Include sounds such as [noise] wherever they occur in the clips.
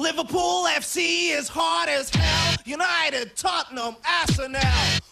Liverpool FC is hard as hell. United, Tottenham, Arsenal.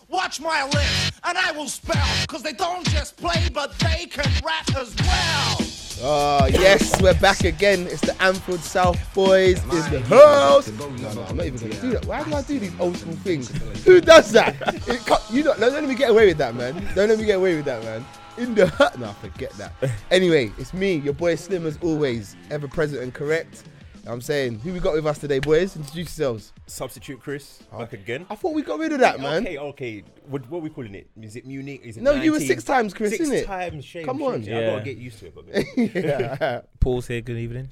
Watch my lips, and I will spell. Cause they don't just play, but they can rap as well. Oh, yes, we're back again. It's the Anfield South boys in the house. No, no, I'm not even going to do that. Why do I do these old school things? Who does that? It you don't, don't let me get away with that, man. Don't let me get away with that, man. In the hut. [laughs] No, forget that. Anyway, it's me, your boy Slim as always, ever present and correct. I'm saying, who we got with us today, boys? Introduce yourselves. Substitute Chris back again. I thought we got rid of that, man. Okay, okay. What, what are we calling it? Is it Munich? Is it No, you were 19? six times, Chris, Six innit? times, shame. Come shame, on. shame. I Yeah. gotta get used to it. But [laughs] yeah. Paul's here. Good evening.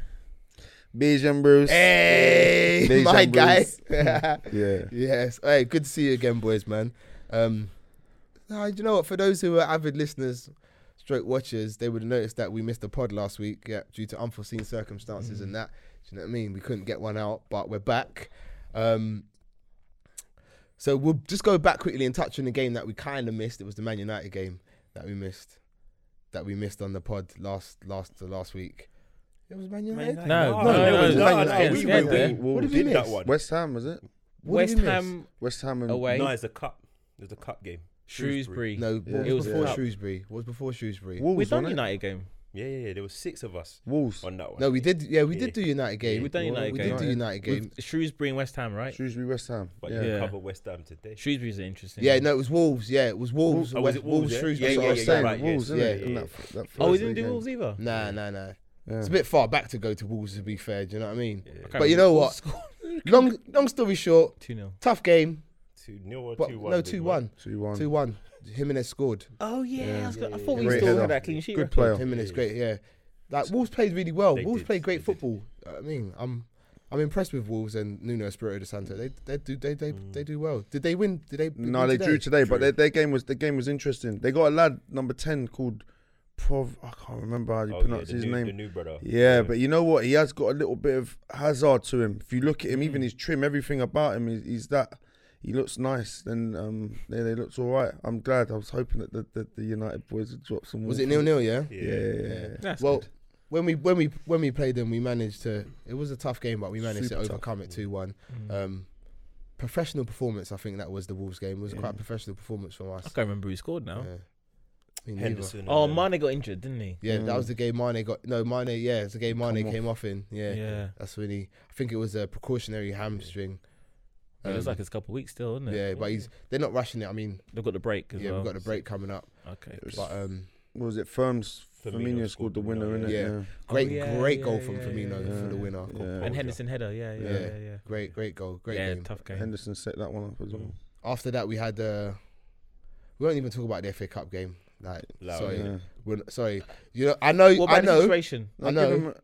Bijan Bruce. Hey, Deja my guy. Bruce. [laughs] Yeah. Yes. Hey, good to see you again, boys, man. Um, nah, you know what? For those who are avid listeners, stroke watchers, they would have noticed that we missed a pod last week, yeah, due to unforeseen circumstances and that. Do you know what I mean? We couldn't get one out, but we're back. Um, so we'll just go back quickly and touch on the game that we kind of missed. It was the Man United game that we missed, that we missed on the pod last last last week. It was Man United. No, no, no, no, no, we, we, what did we miss? That one. West Ham was it? West Ham. West Ham and away. No, it's a cup. It's a cup game. Shrewsbury. No, it was before Shrewsbury. What was before Shrewsbury? Wolves, we done United game. Yeah, yeah, yeah. There was six of us Wolves. on that one. No, we did. Yeah, we did do United game. We've done United we game. did do United game. With Shrewsbury and West Ham, right? Shrewsbury, West Ham. But yeah. you Yeah. cover West Ham today. Shrewsbury's interesting. Yeah, no, it was Wolves. Yeah, it was Wolves. Oh, was West- it Wolves, yeah? Shrewsbury. Yeah, That's what I was yeah, saying. right, Wolves, yes. innit? Yeah, In yeah. that- that Oh, we Thursday didn't do game. Wolves either. Nah, nah, nah. Yeah. It's a bit far back to go to Wolves. To be fair, do you know what I mean? Yeah. can't But you know what? [laughs] Long, long story short, Two 0 tough game. Two nil or But two one. no, two one, Two one. two one. Jimenez scored. Oh yeah, Yeah. I, was gonna- I Yeah, thought yeah, we yeah. still Great had that clean sheet. Good record. player. Jimenez, yeah. great. Yeah, like Wolves played really well. They Wolves did, played great they did. football. I mean, I'm, I'm impressed with Wolves and Nuno Espirito de Santo. They, they do, they, they, Mm. they do well. Did they win? Did they? No, win they drew today, but their, their game was the game was interesting. They got a lad number ten called Prov. I can't remember how you Oh, yeah, pronounce the his new, name. The new brother. Yeah, but you know what? He has got a little bit of Hazard to him. If you look at him, Mm. even his trim, everything about him, he's, he's that. He looks nice. Then um, yeah, they looks all right. I'm glad. I was hoping that the, the, the United boys would drop some. Was it nil nil? Yeah. Yeah. Yeah, yeah, yeah. That's well, good. when we when we when we played them, we managed to. It was a tough game, but we managed Super to tough. overcome it two one. Mm. Um, professional performance. I think that was the Wolves game. It was Yeah. quite a professional performance from us. I can't remember who scored now. Yeah. Henderson. Oh, and, Mane got injured, didn't he? Yeah, that Mm. was the game Mane got. No, Mane. Yeah, it's the game Mane Come came off in. Yeah, Yeah. that's when he. I think it was a precautionary hamstring. It looks Um, like it's a couple of weeks still, isn't it? yeah, but he's. They're not rushing it. I mean, They've got the break as yeah, well. we've got the break coming up. Okay. It was- But um, What was it? Firms. Firmino Firmino scored the winner, innit? Yeah. great, Oh, yeah, great yeah, goal from yeah, Firmino yeah, for the winner. Yeah. And Henderson header, yeah, yeah, Yeah. yeah, yeah. Great, great goal. Great yeah, game. tough game. Henderson set that one up as well. After that, we had. Uh, we won't even talk about the FA Cup game. Like, Loud, sorry, Yeah. we're, sorry. You know, I know, What I about the know. situation? I know.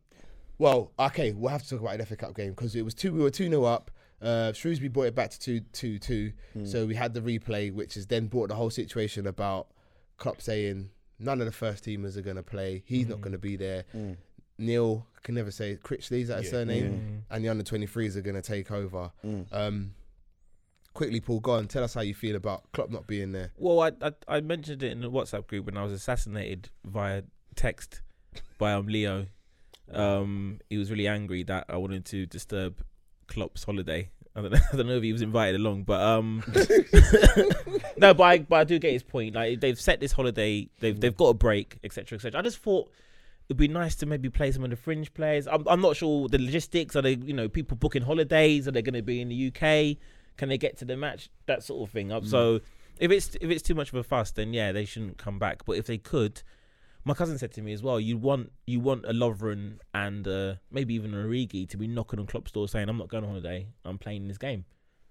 Well, okay, we'll have to talk about the FA Cup game because it was two. We were two 0 up. Uh, Shrewsbury brought it back to two two two. Mm. So we had the replay, which has then brought the whole situation about Klopp saying none of the first teamers are going to play. He's not Mm. going to be there. Mm. Neil can never say Critchley is that his Yeah. surname, Mm. and the under twenty threes are going to take over. Mm. Um, quickly, Paul, go on. Tell us how you feel about Klopp not being there. Well, I, I I mentioned it in the WhatsApp group when I was assassinated via text by um Leo. Um, he was really angry that I wanted to disturb Klopp's holiday. I don't know, [laughs] I don't know if he was invited along, but um, [laughs] [laughs] no, but I, but I do get his point. Like they've set this holiday, they've they've got a break, etc., etc. I just thought it'd be nice to maybe play some of the fringe players. I'm I'm not sure the logistics. Are they you know people booking holidays? Are they going to be in the UK? Can they get to the match? That sort of thing. Um, So if it's if it's too much of a fuss, then yeah, they shouldn't come back. But if they could, my cousin said to me as well, you want you want a Lovren and uh, maybe even a Origi to be knocking on Klopp's door saying, "I'm not going on holiday. I'm playing this game."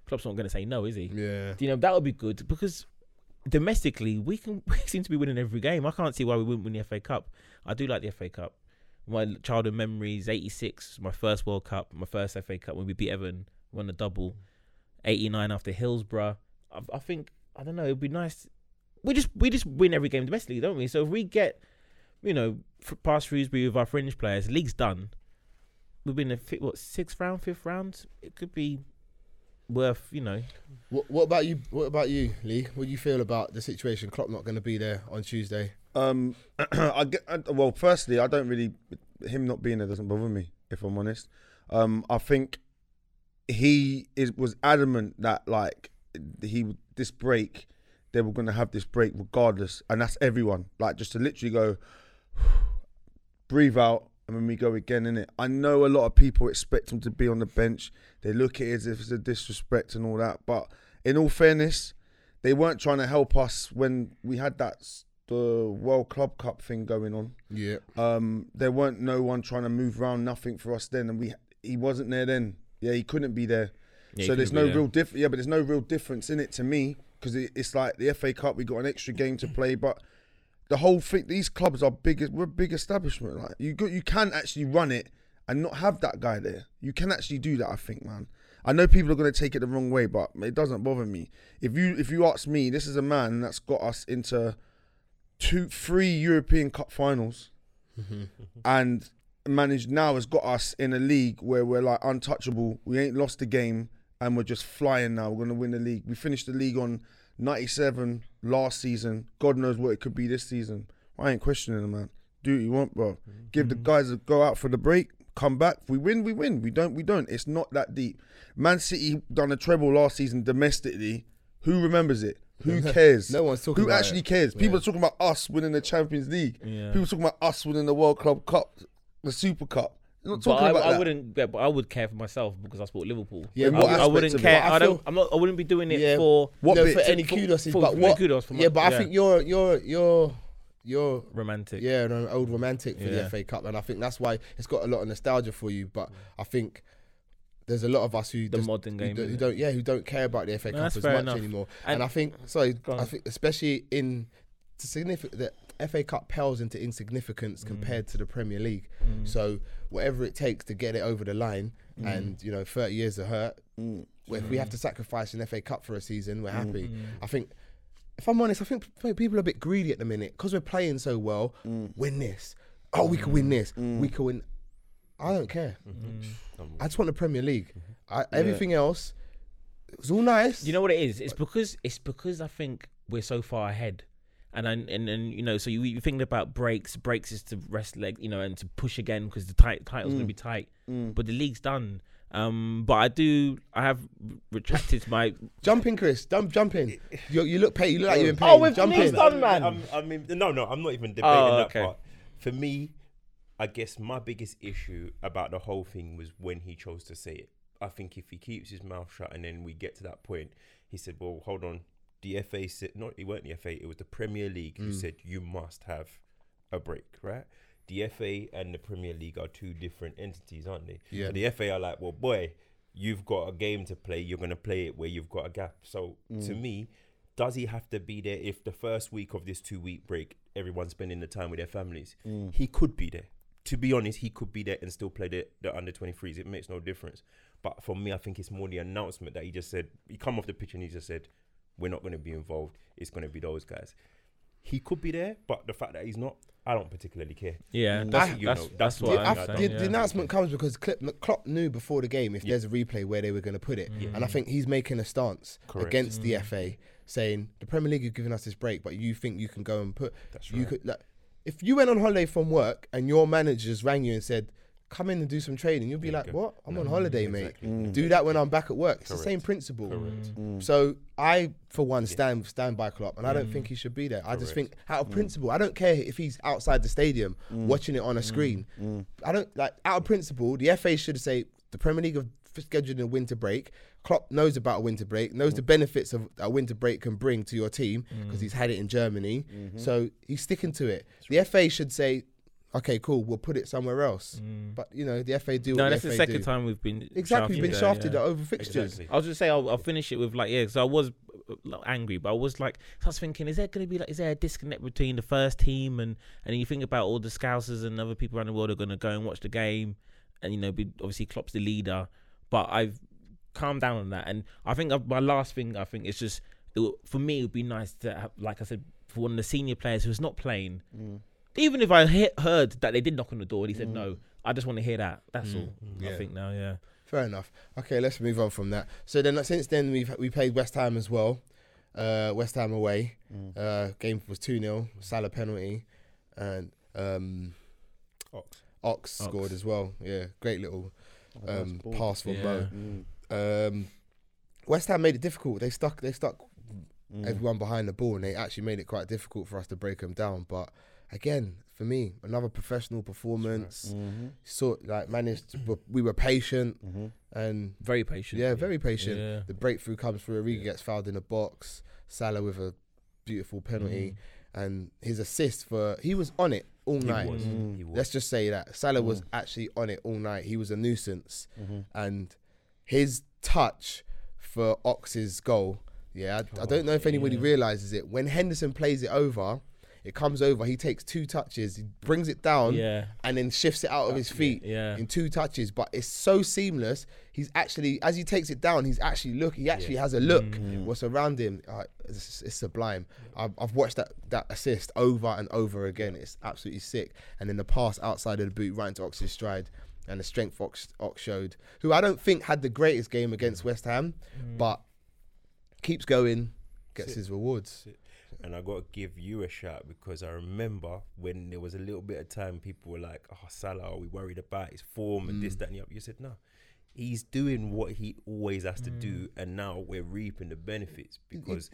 Klopp's not going to say no, is he? Yeah. Do you know that would be good because domestically we can [laughs] we seem to be winning every game. I can't see why we wouldn't win the FA Cup. I do like the FA Cup. My childhood memories: '86, my first World Cup, my first FA Cup when we beat Everton, won the double. '89 after Hillsborough. I, I think I don't know. It'd be nice. We just we just win every game domestically, don't we? So if we get, you know, f- past Shrewsbury with our fringe players, league's done. We've been in fi- what sixth round, fifth round. It could be worth, you know. What, what about you? What about you, Lee? What do you feel about the situation? Klopp not going to be there on Tuesday. Um, [clears throat] I get, I, well, firstly, I don't really him not being there doesn't bother me if I'm honest. Um, I think he is was adamant that like he this break they were gonna have this break regardless, and that's everyone. Like just to literally go, breathe out, and then we go again in it. I know a lot of people expect him to be on the bench. They look at it as if it's a disrespect and all that. But in all fairness, they weren't trying to help us when we had that the World Club Cup thing going on. Yeah. Um, there weren't no one trying to move around, nothing for us then, and we he wasn't there then. Yeah, he couldn't be there. Yeah, so there's no there. real diff. Yeah, but there's no real difference in it to me because it, it's like the FA Cup. We got an extra game to play, but the whole thing. These clubs are big. We're a big establishment. Like you, go, you can actually run it and not have that guy there. You can actually do that. I think, man. I know people are going to take it the wrong way, but it doesn't bother me. If you if you ask me, this is a man that's got us into two, three European Cup finals, mm-hmm. [laughs] and managed now has got us in a league where we're like untouchable. We ain't lost a game, and we're just flying now. We're going to win the league. We finished the league on 97 last season. God knows what it could be this season. I ain't questioning him, man. Do what you want, bro. Give the mm-hmm. guys a go out for the break. Come back. If we win, we win. We don't, we don't. It's not that deep. Man City done a treble last season domestically. Who remembers it? Who [laughs] cares? No one's talking Who about actually it. cares? People Yeah. are talking about us winning the Champions League. Yeah. People are talking about us winning the World Club Cup, the Super Cup. Not But talking I, about I that. wouldn't. Yeah, but I would care for myself because I support Liverpool. Yeah, I, what I aspects wouldn't of it? care. But I I, don't. feel- I'm not. I wouldn't be doing it Yeah. for What no, bit? for any For- kudos, for- but for what? kudos for my- yeah, but I yeah. think you're you're you're you're romantic. yeah an old romantic for the Yeah. FA Cup, and I think that's why it's got a lot of nostalgia for you. But I think there's a lot of us who The just- modern game, don't, who innit? don't yeah who don't care about the FA No, Cup that's as fair much enough. anymore. And, And- I think sorry, Go I on. think especially in the significant the FA Cup pales into insignificance compared to the Premier League. Mm. So whatever it takes to get it over the line, and you know, 30 years of hurt. Mm. well, If we have to sacrifice an FA Cup for a season, we're happy. Mm. I think, if I'm honest, I think people are a bit greedy at the minute because we're playing so well. Win this. Oh, we can win this. We can win. I don't care. Um, I just want the Premier League. I, everything else, it's all nice. You know what it is? It's because it's because I think we're so far ahead, and I, and and you know, so you, you think about breaks. Breaks is to rest leg, you know, and to push again because the tight title's gonna be mm. tight. Mm. But the league's done. Um, but I do. I have retracted my. [laughs] jumping, Chris. Jump, jump in. [laughs] You, you look pain. You look like you're in pain. Oh, we've jump leagues in. done, man. I'm, um, I mean, no, no, I'm not even oh, debating Oh, that part. For me, I guess my biggest issue about the whole thing was when he chose to say it. I think if he keeps his mouth shut and then we get to that point, he said, "Well, hold on, the FA said not. It weren't the FA. It was the Premier League Mm. who said you must have a break, right?" The FA and the Premier League are two different entities, aren't they? Yeah. So the FA are like, well, boy, you've got a game to play. You're gonna play it where you've got a gap. So to me, does he have to be there if the first week of this two week break everyone's spending the time with their families? He could be there. To be honest, he could be there and still play the, the under 23s. It makes no difference. But for me, I think it's more the announcement that he just said, he come off the pitch and he just said, we're not going to be involved. It's going to be those guys. He could be there, but the fact that he's not, I don't particularly care. Yeah, That's- that's you that's, know, that's, that's what The, I'm af- I the, saying. the yeah. announcement comes because Klopp, Klopp knew before the game if Yeah. there's a replay where they were going to put it, and I Mm. think he's making a stance Correct. against the FA, saying the Premier League is giving us this break, but you think you can go and put That's you could like if you went on holiday from work and your managers rang you and said. Come in and do some training. You'll be There you like, go. "What? I'm on Mm, holiday, exactly. mate. Mm. Do that when I'm back at work." It's the same principle. Correct. Mm. mm. So I, for one, stand stand by Klopp, and I don't think he should be there. I just think, out of mm. principle, I don't care if he's outside the stadium watching it on a screen. I don't like out of principle. The FA should say the Premier League have scheduled a winter break. Klopp knows about a winter break, knows the benefits of a winter break can bring to your team because he's had it in Germany. Mm-hmm. So he's sticking to it. The FA should say, "Okay, cool, we'll put it somewhere else." But you know, the FA do. No, what that's the the second do. time we've been Exactly, we've been shafted yeah. over fixtures. Exactly. I was just say I'll, I'll finish it with like yeah, because I was uh, angry, but I was like I was thinking, is there going to be like is there a disconnect between the first team and and you think about all the scousers and other people around the world are going to go and watch the game, and you know, be, obviously Klopp's the leader, but I've calmed down on that, and I think I've, my last thing I think it's just it, would- for me it would be nice to have, like I said for one of the senior players who's not playing, even if I he- heard that they did knock on the door and he said no, I just want to hear that. That's all. I Yeah. think now, yeah. Fair enough. Okay, let's move on from that. So then, since then, we've we played West Ham as well. Uh, West Ham away. Uh, game was two 0 Salah penalty, and um, Ox. Ox, Ox. scored as well. Yeah, great little um, ball. pass from Yeah. Mo. Mm. Um, West Ham made it difficult. They stuck. They stuck Mm. everyone behind the ball, and they actually made it quite difficult for us to break them down. But again, for me, another professional performance. Mm-hmm. Sort like managed. We were patient Mm-hmm. and Very patient. yeah, very patient. Yeah. The breakthrough comes through. Origi gets fouled in the box. Salah with a beautiful penalty, and his assist for he was on it all He night. was. Mm. He was. Let's just say that Salah was actually on it all night. He was a nuisance, Mm-hmm. and his touch for Ox's goal. Yeah, I, I don't know if anybody yeah. realizes it. When Henderson plays it over, it comes over. He takes two touches, he brings it down, Yeah. and then shifts it out of his feet Yeah. in two touches. But it's so seamless. He's actually, as he takes it down, he's actually look. He actually has a look. Mm. What's around him? Uh, it's, it's sublime. I've, I've watched that that assist over and over again. It's absolutely sick. And then the pass outside of the boot right into Ox's stride. And the strength Ox, Ox showed, who I don't think had the greatest game against West Ham, Mm. but keeps going, gets That's his rewards. And I got to give you a shout because I remember when there was a little bit of time, people were like, "Oh, Salah, are we worried about his form and this, mm. that, and the other?" You said, "No, he's doing what he always has to do, mm. and now we're reaping the benefits because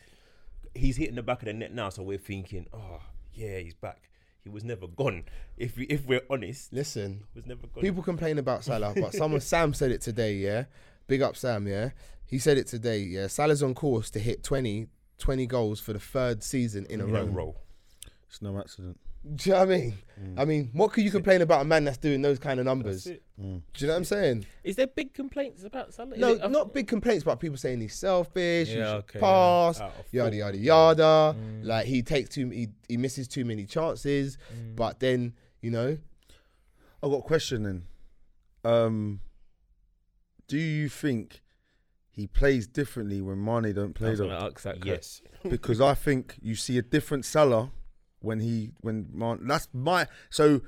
he's hitting the back of the net now. So we're thinking, oh, yeah, he's back. He was never gone. If we, if we're honest, Listen, he was never gone. People complain about Salah, but someone Sam said it today, yeah. Big up Sam, yeah. He said it today, yeah. Salah's on course to hit 20, 20 goals for the third season in a in row. a row. It's no accident. Do you know what I mean? I mean, what could you complain about a man that's doing those kind of numbers? That's Do you know what I'm saying? Is there big complaints about Salah? Is No, it- I not big complaints, about people saying he's selfish, he Yeah, should okay, pass, Out of yada yada yada. Mm. Like he takes too, he, he misses too many chances, Mm. but then you know, I've got a question then. Um, do you think he plays differently when Mane don't play was though? gonna ask that. Yes. [laughs] because I think you see a different Salah when he when Man, that's my so.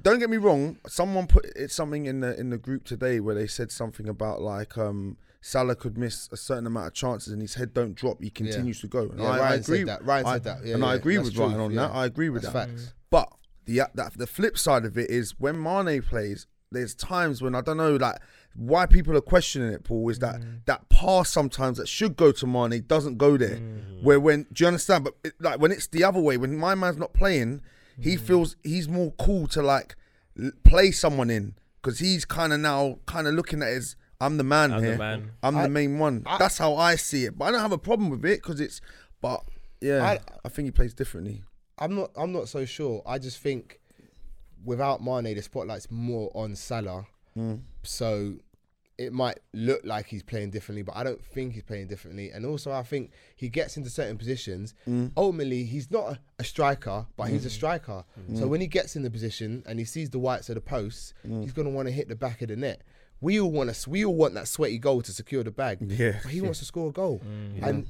Don't get me wrong. Someone put it something in the in the group today where they said something about like um Salah could miss a certain amount of chances and his head don't drop. He continues to go. And Yeah, I, I agree. said that. Ryan I- said that. Yeah, and I agree that's with Ryan on yeah. that. I agree with That's that. facts. But the that the flip side of it is when Mane plays, there's times when I don't know like why people are questioning it, Paul, is that Mm. that pass sometimes that should go to Mane doesn't go there. Mm. Where when do you understand? But it, like when it's the other way, when my man's not playing, he Mm. feels he's more cool to like play someone in because he's kind of now kind of looking at his I'm the man I'm the man. I'm I- the main one. I- That's how I see it. But I don't have a problem with it because it's. But yeah, I- I think he plays differently. I'm not. I'm not so sure. I just think without Mane, the spotlight's more on Salah. So it might look like he's playing differently, but I don't think he's playing differently. And also, I think he gets into certain positions. Mm. Ultimately, he's not a, a striker, but he's a mm. striker. Mm. So when he gets in the position and he sees the whites of the posts, he's going to want to hit the back of the net. We all want to. We all want that sweaty goal to secure the bag. Yeah. But he wants to score a goal. And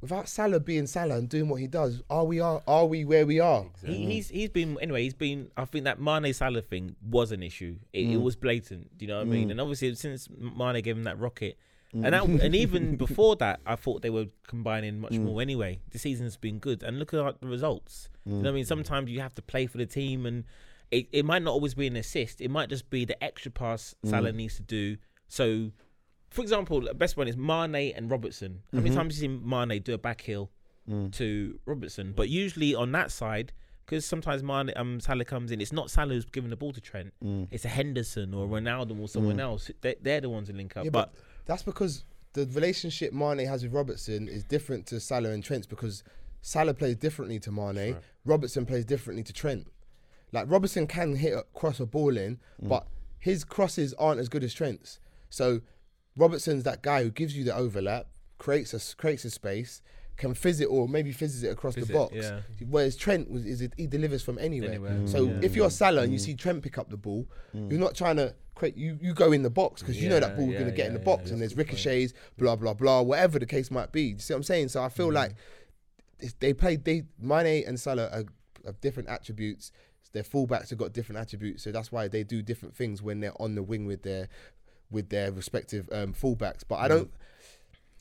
without Salah being Salah and doing what he does, are we are are we where we are? He, he's he's been anyway. He's been. I think that Mane Salah thing was an issue. It, Mm. it was blatant. Do you know what I mean? And obviously, since Mane gave him that rocket, Mm. and that, [laughs] and even before that, I thought they were combining much more. Anyway, the season's been good, and look at the results. You know what I mean? Sometimes you have to play for the team, and it, it might not always be an assist. It might just be the extra pass Salah needs to do. So, for example, the best one is Mane and Robertson. How many mm-hmm. times have you seen Mane do a back heel mm. to Robertson? But usually on that side, because sometimes Mane, um, Salah comes in, it's not Salah who's giving the ball to Trent. Mm. It's a Henderson or Ronaldo or someone mm. else. They, they're the ones who link up. Yeah, but, but, that's because the relationship Mane has with Robertson is different to Salah and Trent's because Salah plays differently to Mane, Robertson plays differently to Trent. Like Robertson can hit a cross a ball in, but his crosses aren't as good as Trent's. So Robertson's that guy who gives you the overlap, creates a creates a space, can fizz it or maybe fizzes it across Fizz the it, box. yeah. Whereas Trent was is it, he delivers from anywhere. Anywhere. Mm. So Yeah. if you're Salah and you mm. see Trent pick up the ball, mm. you're not trying to create. You you go in the box because you know that Yeah, ball's yeah, going to get in the box yeah, and there's that's point. ricochets, blah blah blah, whatever the case might be. You see what I'm saying? So I feel like they play. They Mane and Salah are, have different attributes. Their fullbacks have got different attributes, so that's why they do different things when they're on the wing with their with their respective um, fullbacks. But I don't.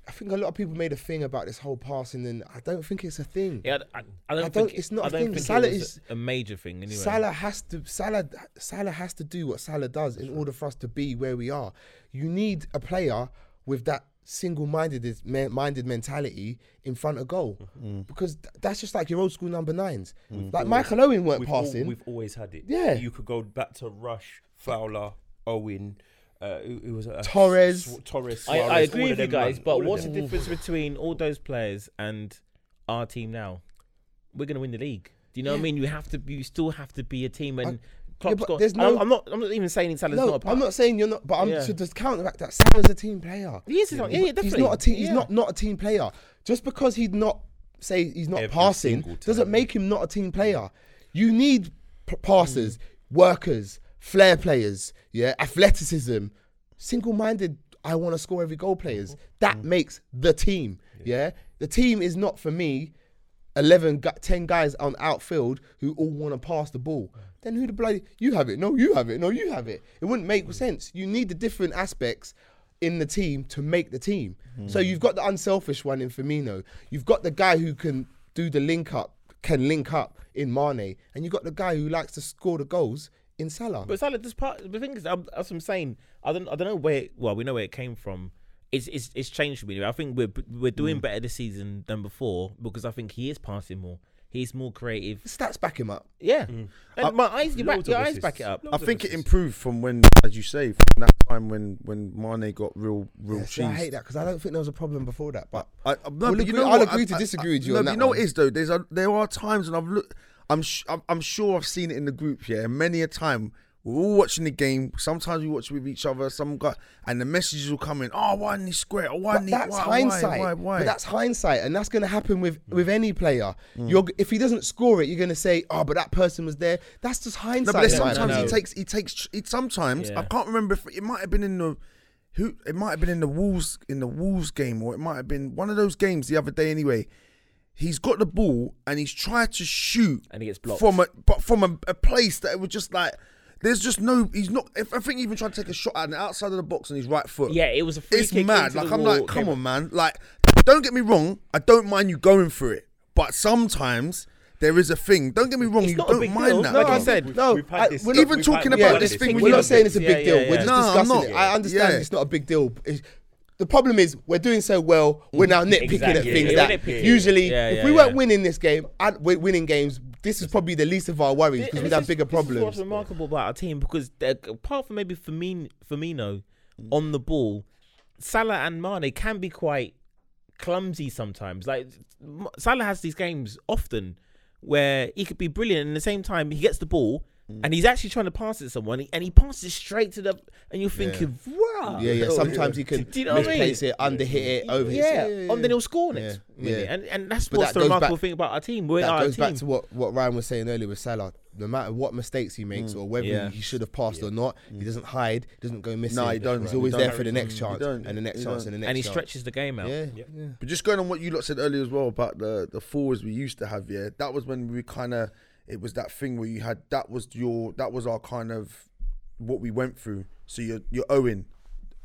I think a lot of people made a thing about this whole passing, and I don't think it's a thing. yeah, I, I don't I don't- it's not I a don't thing. think Salah is- a major thing anyway. Salah has to Salah Salah has to do what Salah does in order for us to be where we are. You need a player with that single-minded minded mentality in front of goal Mm. because th- that's just like your old school number nines. Like Michael Owen weren't We've, al- passing. we've always had it. Yeah. You could go back to Rush, Fowler, Owen. Uh, who, who was it? Uh, Torres. Sw- Torres. I, I Suarez, agree all with of you them, guys, man. but All of what's the them. difference between all those players and our team now? We're gonna win the league. Do you know what I mean? You have to. You still have to be a team, and Klopp's but got. there's and I'm- no- I'm not. I'm not even saying Salah's no, not a part. I'm not saying you're not, but I'm Yeah. to just counteract that. Salah's a team player. He is. Yeah, yeah, definitely. He's not a team. He's Yeah. not not a team player. Just because he's not say he's not Every passing single doesn't make him not a team player. You need p- passers, Mm. workers, flair players, yeah, athleticism, single-minded. I want to score every goal players. That Mm. makes the team. Yeah, the team is not for me. 11, gu- 10 guys on outfield who all want to pass the ball. Then who the bloody you have it? No, you have it. No, you have it. It wouldn't make sense. You need the different aspects in the team to make the team. So you've got the unselfish one in Firmino. You've got the guy who can do the link up, can link up in Mane, and you've got the guy who likes to score the goals in Salah. But Salah, this part. The thing is, I'm, as I'm saying, I don't. I don't know where. It, well, we know where it came from. It's, it's, it's changed for me. I think we're we're doing Mm. better this season than before because I think he is passing more. He's more creative. Stats back him up. Yeah, and my eyes, your, back, your of eyes back it assists. up. I Loads of think it improved from when, as you say, from that time when when Mane got real real Yeah, see. I hate that because I don't think there was a problem before that. But I, I, no, We'll but you agree- know I'll what? agree I- to I- disagree with you no, on but that you know what one. it is though. There's a, there are times when I've looked. I'm sh- I'm, I'm sure I've seen it in the group. Yeah, many a time we're all watching the game. Sometimes we watch with each other. Some guy and the messages will come in. Oh, why didn't he square? Oh, why But didn't he? that's why, hindsight. Why? Why? why? But that's hindsight, and that's going to happen with mm. with any player. Mm. You're if he doesn't score it, you're going to say, "Oh, but that person was there." That's just No, hindsight. but there's sometimes no. he takes he takes he sometimes Yeah. I can't remember if it might have been in the who it might have been in the Wolves in the Wolves game or it might have been one of those games the other day anyway. He's got the ball and he's tried to shoot And he gets blocked. from a but from a, a place that it was just like there's just no he's not if, I think he even tried to take a shot at the outside of the box on his right foot. Yeah, it was a free It's kick mad. Like I'm wall. like, come They- on, man. Like, don't get me wrong. I don't mind you going for it, but sometimes there is a thing. Don't get me wrong. It's you don't mind deal. that. Like I said, no, We've had I- this- we're not- even talking had- about we've this thing We're with not saying it's a big Yeah, deal. yeah, We're just No, I'm discussing not. it. I understand Yeah. it's not a big deal. It's- the problem is we're doing so well. We're now nitpicking at things Yeah, that usually, Yeah, if we yeah. weren't winning this game, and we're winning games. This is probably the least of our worries because we'd have is- bigger problems. what's remarkable about our team because apart from maybe Firmino, Firmino Mm. on the ball, Salah and Mane can be quite clumsy sometimes. Like Salah has these games often where he could be brilliant and at the same time he gets the ball. Mm. And he's actually trying to pass it to someone, and he passes it straight to the, and you're thinking, "Wow!" Yeah, yeah. Sometimes he [laughs] can Do you know what I mean? misplace it, underhit it, over yeah, it. and then he'll score next Yeah, minute, yeah. and and that's But what's that the goes remarkable back- thing about our team. We're that our goes team. back to what, what Ryan was saying earlier with Salah. No matter what mistakes he makes or whether Yeah. he should have passed or not, he doesn't hide, doesn't go missing. No, he don't. He's He always don't. there for the next chance and the next chance and the next and he stretches the game out. Yeah, yeah. But just going on what you lot said earlier as well about the the forwards we used to have, yeah, that was when we kind of it was that thing where you had that was your that was our kind of what we went through. So you're you're Owen,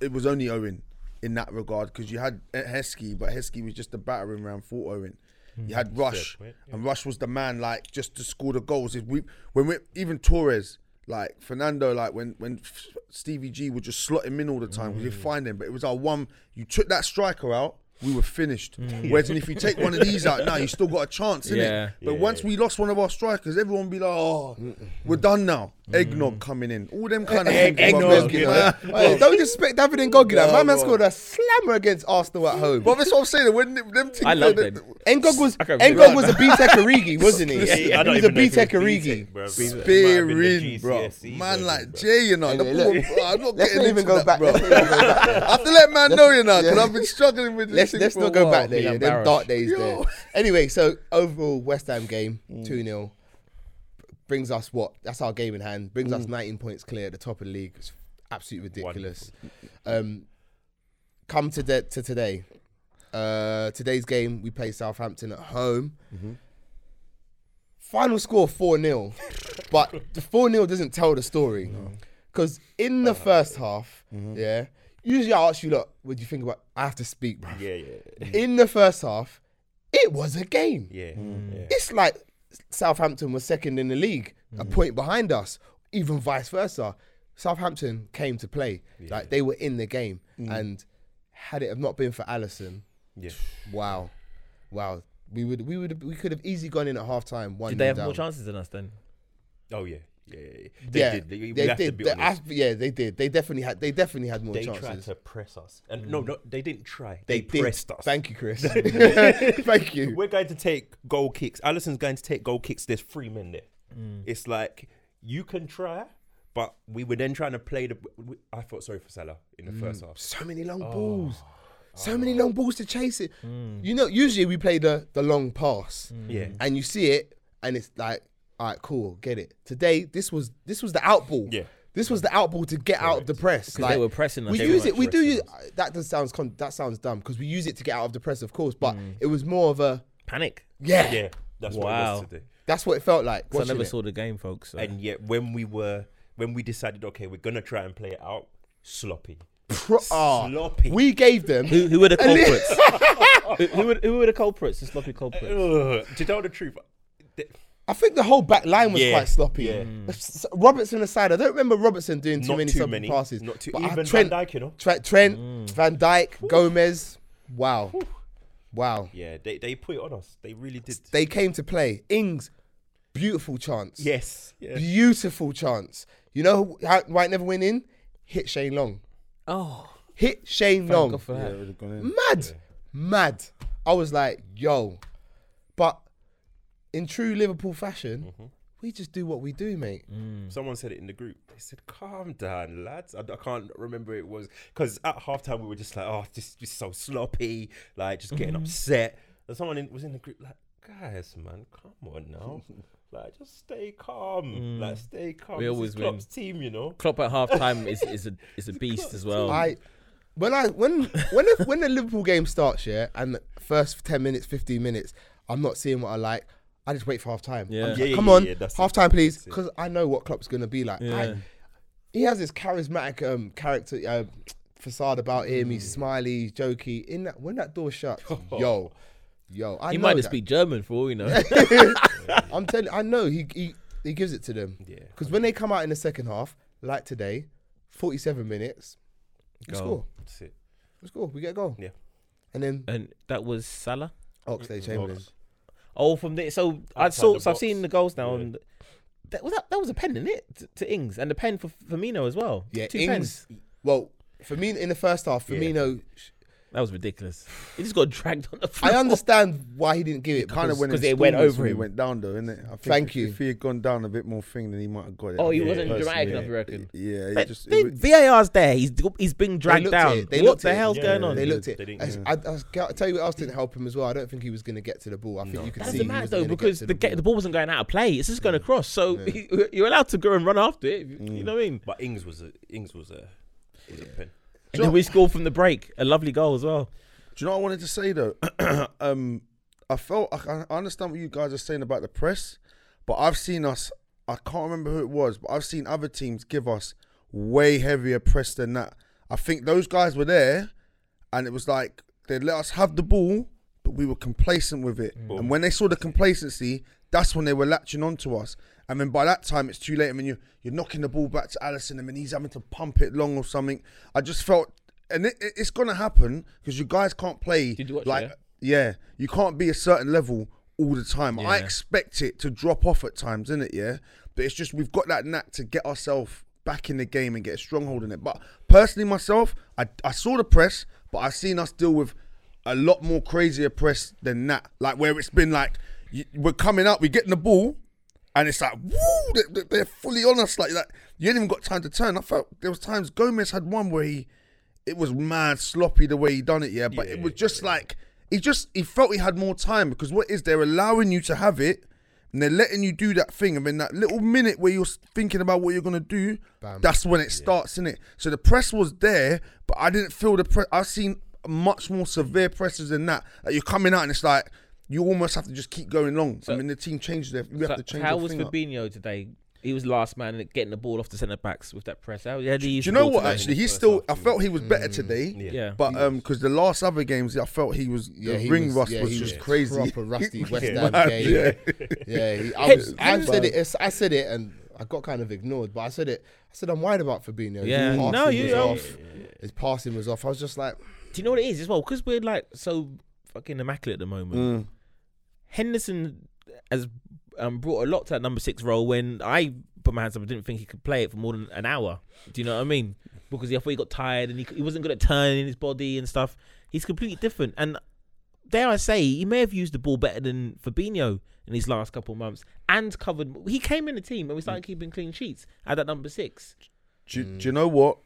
it was only Owen in that regard because you had Heskey, but Heskey was just a battering ram for Owen. You had hmm. Rush, point, and Rush was the man like just to score the goals. If we when we even Torres. Like Fernando, like when when Stevie G would just slot him in all the time, we'd hmm. find him. But it was our one. You took that striker out, we were finished. Mm. [laughs] Whereas if you take one of these out now, you still got a chance, innit? Yeah. But once we lost one of our strikers, everyone be like, "Oh, we're done now." Eggnog mm. coming in, all them kind of Egg, things. eggnog, bro. you know. Hey, don't disrespect David Ngog. Yeah, that my man bro. scored a slammer against Arsenal at home. But that's what I'm saying. When them them things, I love they- them. Ngog was I can't Ngog believe was a BTEC Origi, [laughs] wasn't he? [laughs] I He don't was a even know if it BTEC was Origi. BTEC, bro. Spearing, bro. GCSE Man version, like bro. Jay, you know. The Anyway, ball, bro, I'm not Let's getting not even into go that, back. bro. Let's not even go back. I have to let man know, you know, because I've been struggling with this. Let's thing let's for not go while. back there. Yeah, them embarrassed. dark days Yo. there. Anyway, so overall West Ham game mm. two 0 brings us what? That's our game in hand. Brings us 19 points clear at the top of the league. It's absolutely ridiculous. Um, come to de- to today. Uh, today's game we play Southampton at home. Final score 4 0. but the 4 0 doesn't tell the story. Because in the first half, yeah, usually I ask you, look, what do you think about? I have to speak, bro. Yeah, yeah, yeah. In the first half, it was a game. yeah. Mm. yeah. It's like Southampton was second in the league, Mm. a point behind us, even vice versa. Southampton came to play. Like they were in the game. Mm. And had it have not been for Alisson, Yeah. wow, wow, we would we would we could have easily gone in at half time. One Did they have down. more chances than us then? Oh yeah. Yeah, yeah, yeah. They yeah, did. They, we they have to did. be I- yeah, they did. They definitely had. They definitely had more They tried to press us, and no, no, they didn't try. They They, did. pressed us. Thank you, Chris. [laughs] [laughs] Thank you. We're going to take goal kicks. Alisson's going to take goal kicks. There's three men there. Mm. It's like you can try, but we were then trying to play the. we- I felt sorry for Salah in the Mm. first half. So many long Oh. balls. So many long balls to chase it. You know, usually we play the the long pass, Yeah, and you see it, and it's like, all right, cool, get it. Today, this was this was the outball. Yeah. This was the outball to get out of the press. Because they were pressing us. we They use it. We do use pressing that. Does sounds con- that sounds dumb because we use it to get out of the press, of course. But Mm. it was more of a panic. yeah. yeah. That's what it Wow. was today. That's what it felt like. I never it. saw the game, folks. so- And yet, when we were, when we decided, okay, we're gonna try and play it out, sloppy, Pro- ah, sloppy. we gave them. who, who were the [laughs] culprits? who, who, were, who were the culprits? The sloppy culprits. Ugh. to tell the truth, th- I think the whole back line was Yeah, quite sloppy. yeah. S- Robertson aside, I don't remember Robertson doing too not many too sloppy many passes. Not too. But, uh, Even Trent, Van Dijk, you know. Tre- Trent, Mm. Van Dijk, Gomez. Wow, wow. Yeah, they they put it on us. They really did. They came to play. Ings, beautiful chance. yes. Yeah. Beautiful chance. You know how White never went in? Hit Shane Long. Oh, Hit Shane thank Long. God for Yeah, that. it would gone in. Mad. Mad. I was like, yo. But in true Liverpool fashion, Mm-hmm. we just do what we do, mate. Mm. Someone said it in the group. They said, "Calm down, lads." I, I can't remember it was because at halftime we were just like, "Oh, this just so sloppy," like just getting mm-hmm. upset. And someone in, was in the group like, "Guys, man, come on now, [laughs] like just stay calm, mm. like stay calm." We This is always win. Klopp's team, you know. Klopp at [laughs] half time is, is a is a beast as well. I when I when when the, when the Liverpool game starts, yeah, and the first ten minutes, fifteen minutes, I'm not seeing what I like. I just wait for half time. Yeah. Yeah, like, yeah, Come yeah, on, yeah, half time, please, because I know what Klopp's gonna be like. I- Yeah. he has this charismatic um, character uh, facade about him. Mm. He's smiley, jokey. In that when that door shuts, [laughs] yo, yo, I he know might that. just speak German for all we know. [laughs] I'm telling, I know he he he gives it to them. Yeah. Because when they come out in the second half, like today, 47 minutes, we score. That's it. We score. We get a goal. Yeah. And then and that was Salah. Oxlade Chamberlain. Oh, from there. So I saw. So I've seen the goals now, Yeah. and that was that. That was a pen in it to, to Ings, and the pen for Firmino as well. Yeah, two Ings. pens. Well, for me in the first half, Yeah. Firmino, That was ridiculous. He just got dragged on the floor. I understand why he didn't give it. Kind of went because- went 'cause in it went over when he went down though, innit? I think Thank if, you. If he had gone down a bit more thing, then he might have got it. Oh, he I wasn't personally. dramatic enough, you reckon? Yeah, he But just. they- it was- VAR's there. He's he's being They dragged looked at down. it. They what looked the at it. hell's Yeah, going yeah, on? They looked They at didn't- it. I, I, I, tell you what else didn't help him as well. I don't think he was going to get to the ball. I think No. you could That see doesn't he matter wasn't though gonna because get the ga- the ball wasn't going out of play. It's just going across. So [laughs] you're allowed to go and run after it. You mm. know what I mean? But Ings was a Ings was a was a pen. And then we scored from the break. A lovely goal as well. Do you know what I wanted to say though? [clears throat] um, I felt I, I understand what you guys are saying about the press, but I've seen us. I can't remember who it was, but I've seen other teams give us way heavier press than that. I think those guys were there, and it was like they let us have the ball, but we were complacent with it. And when they saw the complacency, that's when they were latching onto us. And then by that time, it's too late. I mean, you you're knocking the ball back to Alisson, and then he's having to pump it long or something. I just felt, and it, it- it's gonna happen because you guys can't play watch it, like yeah, you can't be a certain level all the time. I expect it to drop off at times, isn't it? Yeah, but it's just we've got that knack to get ourselves back in the game and get a stronghold in it. But personally, myself, I I saw the press, but I've seen us deal with a lot more crazier press than that. Like where it's been like we're coming up, we're getting the ball. And it's like, woo, they- they- they're fully on us like that. You ain't even got time to turn. I felt there was times Gomez had one where he, it was mad sloppy the way he done it, yeah. But it was just like he just he felt he had more time because what is they're allowing you to have it and they're letting you do that thing, and then that little minute where you're thinking about what you're gonna do, that's when it starts, in it. So the press was there, but I didn't feel the press. I've seen much more severe presses than that. Like you're coming out and it's like you almost have to just keep going long. I mean, the team changed their. We So have to change. how was thing up. Today? He was last man getting the ball off the centre backs with that press. How, how Do you know what? Actually, he's still. I felt he was better today. Yeah. yeah. But um, because the last other games, I felt he was Yeah, the he ring was- rust yeah, was he just was crazy. Proper rusty [laughs] West Yeah. Ham Mad, game. yeah. Yeah, he, [laughs] I, was, I said it. I said it, and I got kind of ignored. But I said it. I said I'm worried about Fabinho. Yeah. passing No, you- was off. His passing was off. I was just like, Do you know what it is as well? Because we're like so fucking immaculate at the moment. Mm. Henderson has um, brought a lot to that number six role when I put my hands up I didn't think he could play it for more than an hour. Do you know what I mean? Because I thought he got tired and he, he wasn't good at turning his body and stuff. He's completely different. And dare I say, he may have used the ball better than Fabinho in his last couple of months and covered. He came in the team and we started keeping clean sheets at that number six. Do, you- do you know what?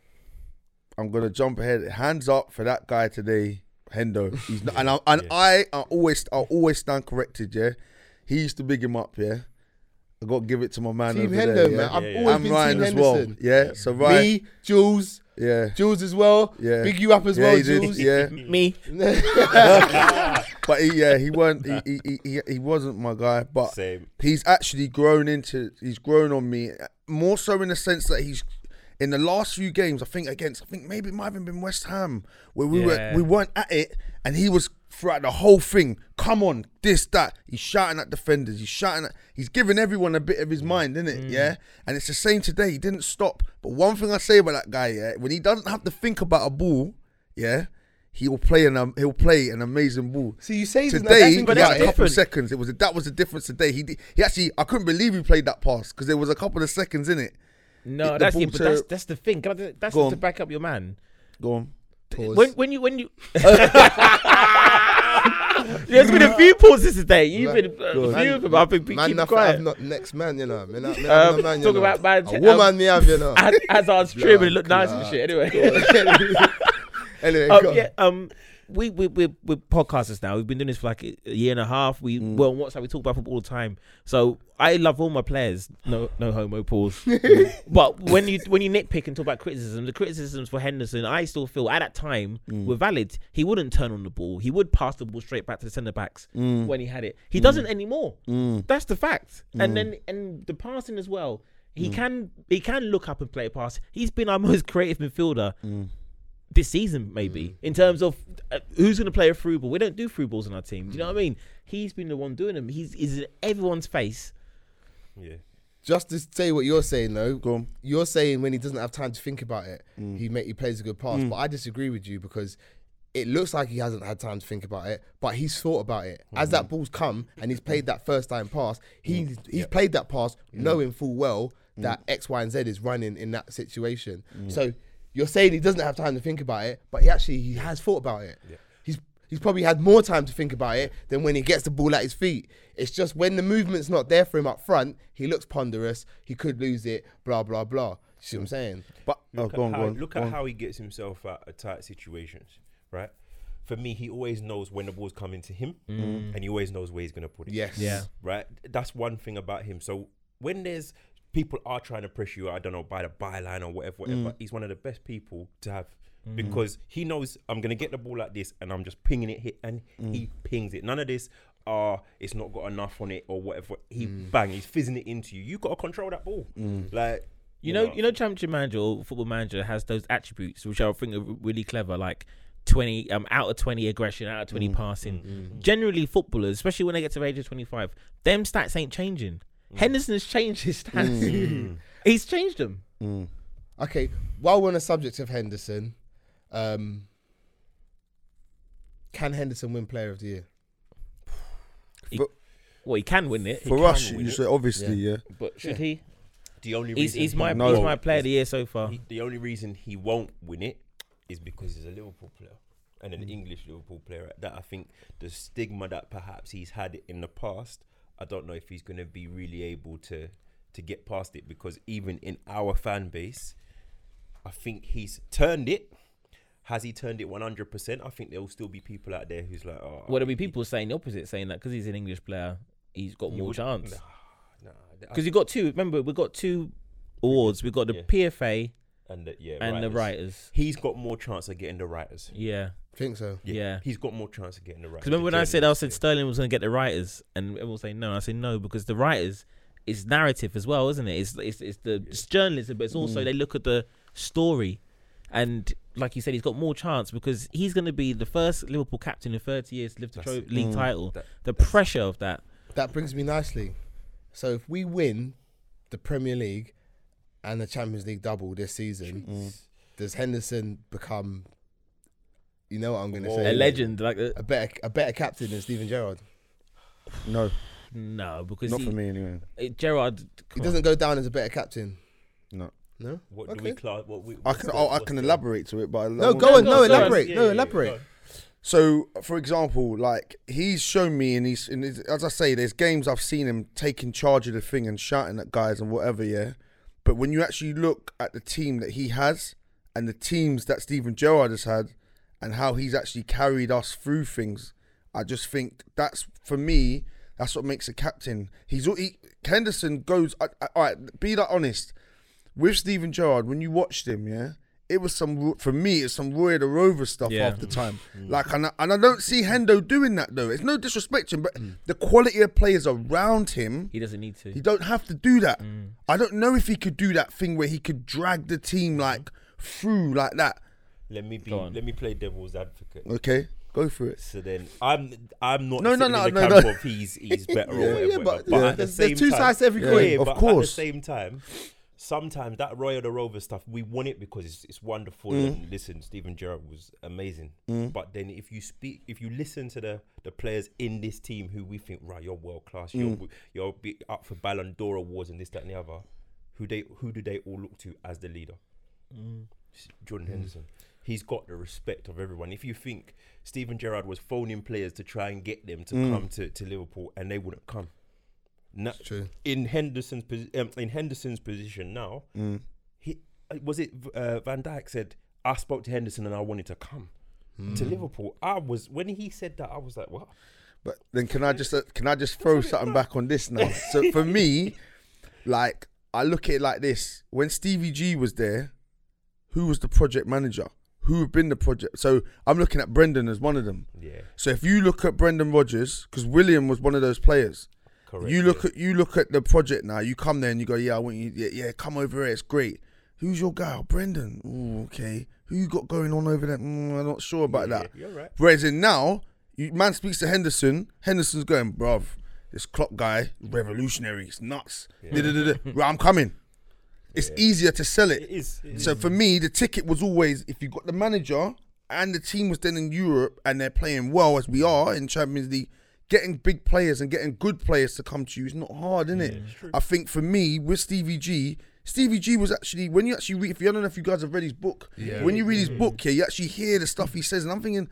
I'm gonna jump ahead. Hands up for that guy today, Hendo. He's not, [laughs] and I and I I always I always stand corrected. Yeah, he used to big him up. Yeah, I got to give it to my man Team over Hendo, there. man. yeah? I've Yeah, yeah. always and been Ryan Team as well. Yeah, so Ryan. Me, Jules, Yeah, Jules as well. Yeah. Big you up as yeah, well, he did, Jules. Yeah, [laughs] Me, [laughs] but he, yeah, he weren't. He, he, he, he, he wasn't my guy. But Same. he's actually grown into he's grown on me more so in the sense that he's in the last few games I think against I think maybe it might have been West Ham where we Yeah. were we weren't at it and he was throughout the whole thing come on this that. He's shouting at defenders. He's shouting at he's giving everyone a bit of his mind isn't it yeah? And it's the same today. He didn't stop. But one thing I say about that guy yeah when he doesn't have to think about a ball yeah he will play an um, he'll play an amazing ball. So you say today that's he but had that's a couple of seconds. It was that was the difference today. He did, he actually I couldn't believe he played that pass because there was a couple of seconds in it. No, the that's yeah, but that's that's the thing. I, that's to on. back up your man. Go on. Pause. When when you when you [laughs] There's been a few pauses today. You've been uh, a few of them. I've been man, keep quiet. I'm not next man, you know. Me not, me Um, not, man, you talk know. about man- A woman, um, me have, you know. [laughs] as, as I was streaming, it looked nice and shit. Anyway, [laughs] anyway, um, yeah, um, we we we we're podcasters now. We've been doing this for like a year and a half. We Mm. well, on WhatsApp we talk about football all the time. So I love all my players. No, no homo pause. [laughs] but when you when you nitpick and talk about criticism, the criticisms for Henderson, I still feel at that time Mm. were valid. He wouldn't turn on the ball. He would pass the ball straight back to the centre backs Mm. when he had it. He doesn't anymore. That's the fact. And then and the passing as well. Mm. He can he can look up and play a pass. He's been our [laughs] most creative midfielder Mm. This season, maybe in terms of uh, who's going to play a through ball. We don't do through balls in our team. Do you know what I mean? He's been the one doing them. He's is in everyone's face. Yeah. Just to say what you're saying though, Go on. you're saying when he doesn't have time to think about it, Mm. he make, he plays a good pass. But I disagree with you because it looks like he hasn't had time to think about it, but he's thought about it. As Mm. that ball's come and he's played that first time pass, he's he's played that pass knowing full well Mm. that X, Y, and Z is running in that situation. So you're saying he doesn't have time to think about it, but he actually he has thought about it. He's he's probably had more time to think about it than when he gets the ball at his feet. It's just when the movement's not there for him up front, he looks ponderous. He could lose it. Blah blah blah. See what I'm saying? But oh, Look go at, on, how, go on. look go at on. how he gets himself out of tight situations, right? For me, he always knows when the ball's coming to him, Mm. and he always knows where he's gonna put it. Yes. Yeah. right? That's one thing about him. So when there's people are trying to press you, I don't know, by the byline or whatever, whatever, mm. he's one of the best people to have mm. because he knows I'm gonna get the ball like this, and I'm just pinging it hit, and he mm. pings it. None of this. Ah, it's not got enough on it or whatever. He bang, he's fizzing it into you. You got to control that ball. Like You know, you know, Championship Manager or Football Manager has those attributes which I think are really clever, like twenty um out of twenty aggression, out of twenty passing. Generally, footballers, especially when they get to the age of twenty five, them stats ain't changing. Mm. Henderson has changed his stats. Mm. [laughs] He's changed them. Mm. Okay. While we're on the subject of Henderson, um, can Henderson win Player of the Year? Well, he can win it, For can us, win you it. say obviously, yeah. but should he? the only He's, reason he's my No. he's my player of the year so far. He, the only reason he won't win it is because he's a Liverpool player and an English Liverpool player. That I think the stigma that perhaps he's had in the past, I don't know if he's going to be really able to to get past it because even in our fan base, I think he's turned it. Has he turned it 100%? I think there will still be people out there who's like, oh, Well, there'll be people saying the opposite, saying that because he's an English player, he's got more would- chance. Nah, nah, Because you got two. Remember, we got two awards. We got the Yeah. PFA and the, yeah, and the writers. writers. He's got more chance of getting the writers. Yeah. Think so. Yeah. He's got more chance of getting the writers. Because remember when I said I said. Sterling was going to get the writers, and everyone was saying no. I said no because the writers is narrative as well, isn't it? It's it's, it's the it's journalism, but it's mm. also they look at the story, and like you said, he's got more chance because he's going to be the first Liverpool captain in 30 years to lift the That's tro- it. league mm. title. That- the pressure of that. That brings me nicely. So if we win the Premier League and the Champions League double this season, does Henderson become You know what I'm gonna say? a legend like uh, A better, a better captain than Steven Gerrard. No, no because not he, for me anyway. eh, Gerrard He doesn't go down as a better captain. No, No. What do we class? What we, I can the- oh, I can elaborate to it, but I No, won't- go on. go No, elaborate. Yeah, No, yeah, yeah, elaborate. go. So, for example, like he's shown me, and he's, and he's- as I say, there's games I've seen him taking charge of the thing and shouting at guys and whatever, yeah. But when you actually look at the team that he has and the teams that Steven Gerrard has had, and how he's actually carried us through things, I just think that's for me. That's what makes a captain. He's he, Henderson goes. All right, be that honest with Steven Gerrard. When you watched him, yeah, it was some for me. It's some Roy the Rover stuff Yeah. half the time. Mm. Like, and I, and I don't see Hendo doing that though. It's no disrespect to him, but mm. the quality of players around him, he doesn't need to he don't have to do that. Mm. I don't know if he could do that thing where he could drag the team like through like that. Let me be. Let me play devil's advocate. Okay, go for it. So then I'm I'm not No, no, no, in the no, camp no. of he's he's better [laughs] Yeah, or whatever. yeah, but but yeah, at the there's- same there's two time, sides to every yeah, coin. yeah, Of but course. At the same time, sometimes that Royal of the Rover stuff we want it because it's, it's wonderful. Mm. And listen, Steven Gerrard was amazing. But then if you speak, if you listen to the the players in this team who we think right, you're world class, you're Mm. you're be up for Ballon d'Or awards and this that and the other. Who they who do they all look to as the leader? Jordan Henderson. He's got the respect of everyone. If you think Steven Gerrard was phoning players to try and get them to come to, to Liverpool and they wouldn't come. Na- in Henderson's posi- um, in Henderson's position now, he uh, was it uh, Van Dijk said I spoke to Henderson and I wanted to come to Liverpool. I was when he said that I was like, what? But then can I just uh, can I just throw something back on this now? So for me, [laughs] like I look at it like this: when Stevie G was there, who was the project manager? Who have been the project? So I'm looking at Brendan as one of them. Yeah, So if you look at Brendan Rodgers, because William was one of those players, correct. you look yeah. at you look at the project now. You come there and you go, yeah, I want you, yeah, yeah come over here. It's great. Who's your guy? Brendan. Ooh, okay. Who you got going on over there? Mm, I'm not sure about Yeah, that. You're right. Whereas in now, you, man speaks to Henderson. Henderson's going, bruv, this Klopp guy, revolutionary. It's nuts. Da-da-da-da. I'm coming. It's easier to sell it. It is. it So is. for me, the ticket was always if you got the manager and the team was then in Europe and they're playing well as we are in Champions League, getting big players and getting good players to come to you is not hard, isn't it? I think for me with Stevie G. Stevie G was actually when you actually read. If you I don't know if you guys have read his book, when you read his mm-hmm. book here, you actually hear the stuff he says, and I'm thinking,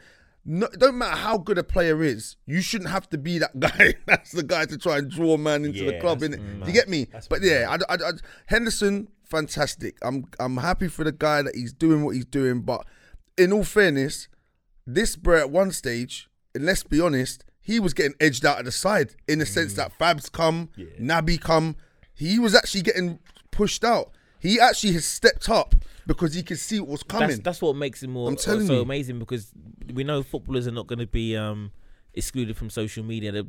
no, don't matter how good a player is, you shouldn't have to be that [laughs] guy. That's the guy to try and draw a man into the club, innit? mad. You get me? But yeah, I, I, I, Henderson, fantastic. I'm I'm happy for the guy that he's doing what he's doing. But in all fairness, this bro at one stage, and let's be honest, he was getting edged out of the side in the sense that Fabs come, Naby come. He was actually getting pushed out. He actually has stepped up because he could see what was coming. That's, that's what makes it more I'm telling so you. amazing because we know footballers are not going to be um, excluded from social media.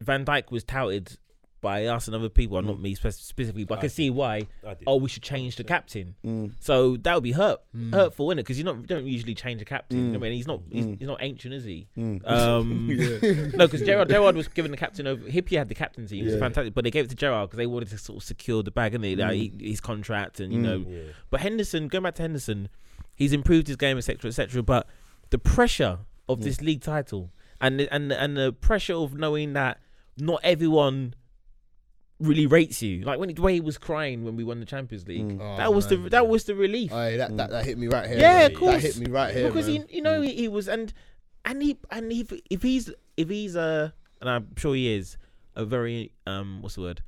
Van Dijk was touted by us and other people, not me spec- specifically, but I can see why. Oh, we should change the captain. Mm. So that would be hurt, hurtful, isn't it? Because you not don't usually change a captain. I mean, he's not he's, he's not ancient, is he? [laughs] Um, [laughs] [laughs] no, because Gerrard Gerrard was given the captain over. Hyypiä had the captaincy. He was Yeah. fantastic, but they gave it to Gerrard because they wanted to sort of secure the bag, and they like, his contract and you know. Yeah. But Henderson, going back to Henderson, he's improved his game, etc., etc. But the pressure of this league title and and and the pressure of knowing that not everyone really rates you, like when the way he was crying when we won the Champions League, mm. Oh, that was man. the that was the relief. Aye, that, that that hit me right here. Yeah, man. of course. That hit me right here. because man. he, you know, mm. he, he was and and he and if if he's if he's a and I'm sure he is a very um what's the word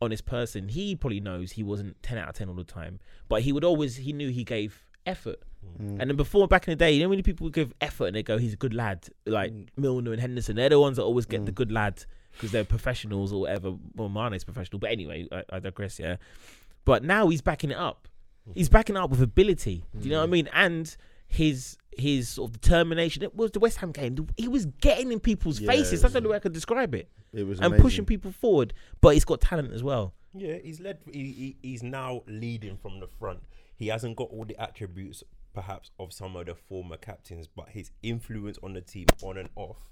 honest person. He probably knows he wasn't ten out of ten all the time, but he would always he knew he gave effort. Mm. And then before back in the day, you know, when people would give effort and they go, "He's a good lad," like Milner and Henderson, they're the ones that always get the good lad because they're professionals or whatever. Well, Mane's professional, but anyway, I, I digress. Yeah, but now he's backing it up. He's mm-hmm. backing it up with ability. Do you know what I mm-hmm. mean? And his his sort of determination. It was the West Ham game. He was getting in people's Yeah, faces. That's the only way I could describe it. it was And amazing. pushing people forward, but he's got talent as well. Yeah, he's led. He, he, he's now leading from the front. He hasn't got all the attributes, perhaps, of some of the former captains, but his influence on the team, on and off,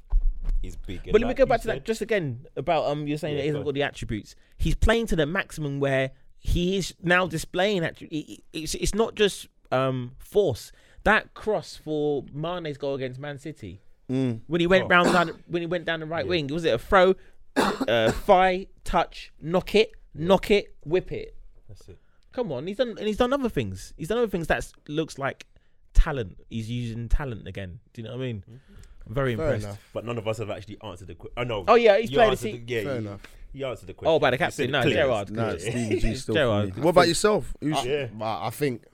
is big. But let me like go back to that just again about um you're saying Yeah, that he hasn't go got the attributes. He's playing to the maximum where he is now displaying that it's it's not just um force. That cross for Mane's goal against Man City Mm. when he went Oh. round down, when he went down the right Yeah. wing. Was it a throw, [coughs] uh, thigh, touch, knock it, knock it, whip it? That's it. Come on, he's done and he's done other things. He's done other things that looks like talent. He's using talent again. Do you know what I mean? I'm very Fair impressed. enough. But none of us have actually answered the question. Oh no. Oh yeah, he's you played a answered seat. the- Yeah, Fair you- enough. You answered the question. Oh, by the You said captain, it no, clearly. Gerrard. Nah, Good. Stevie G [laughs] still. for Gerrard. me. What about yourself? [laughs] Who's, Yeah. But I think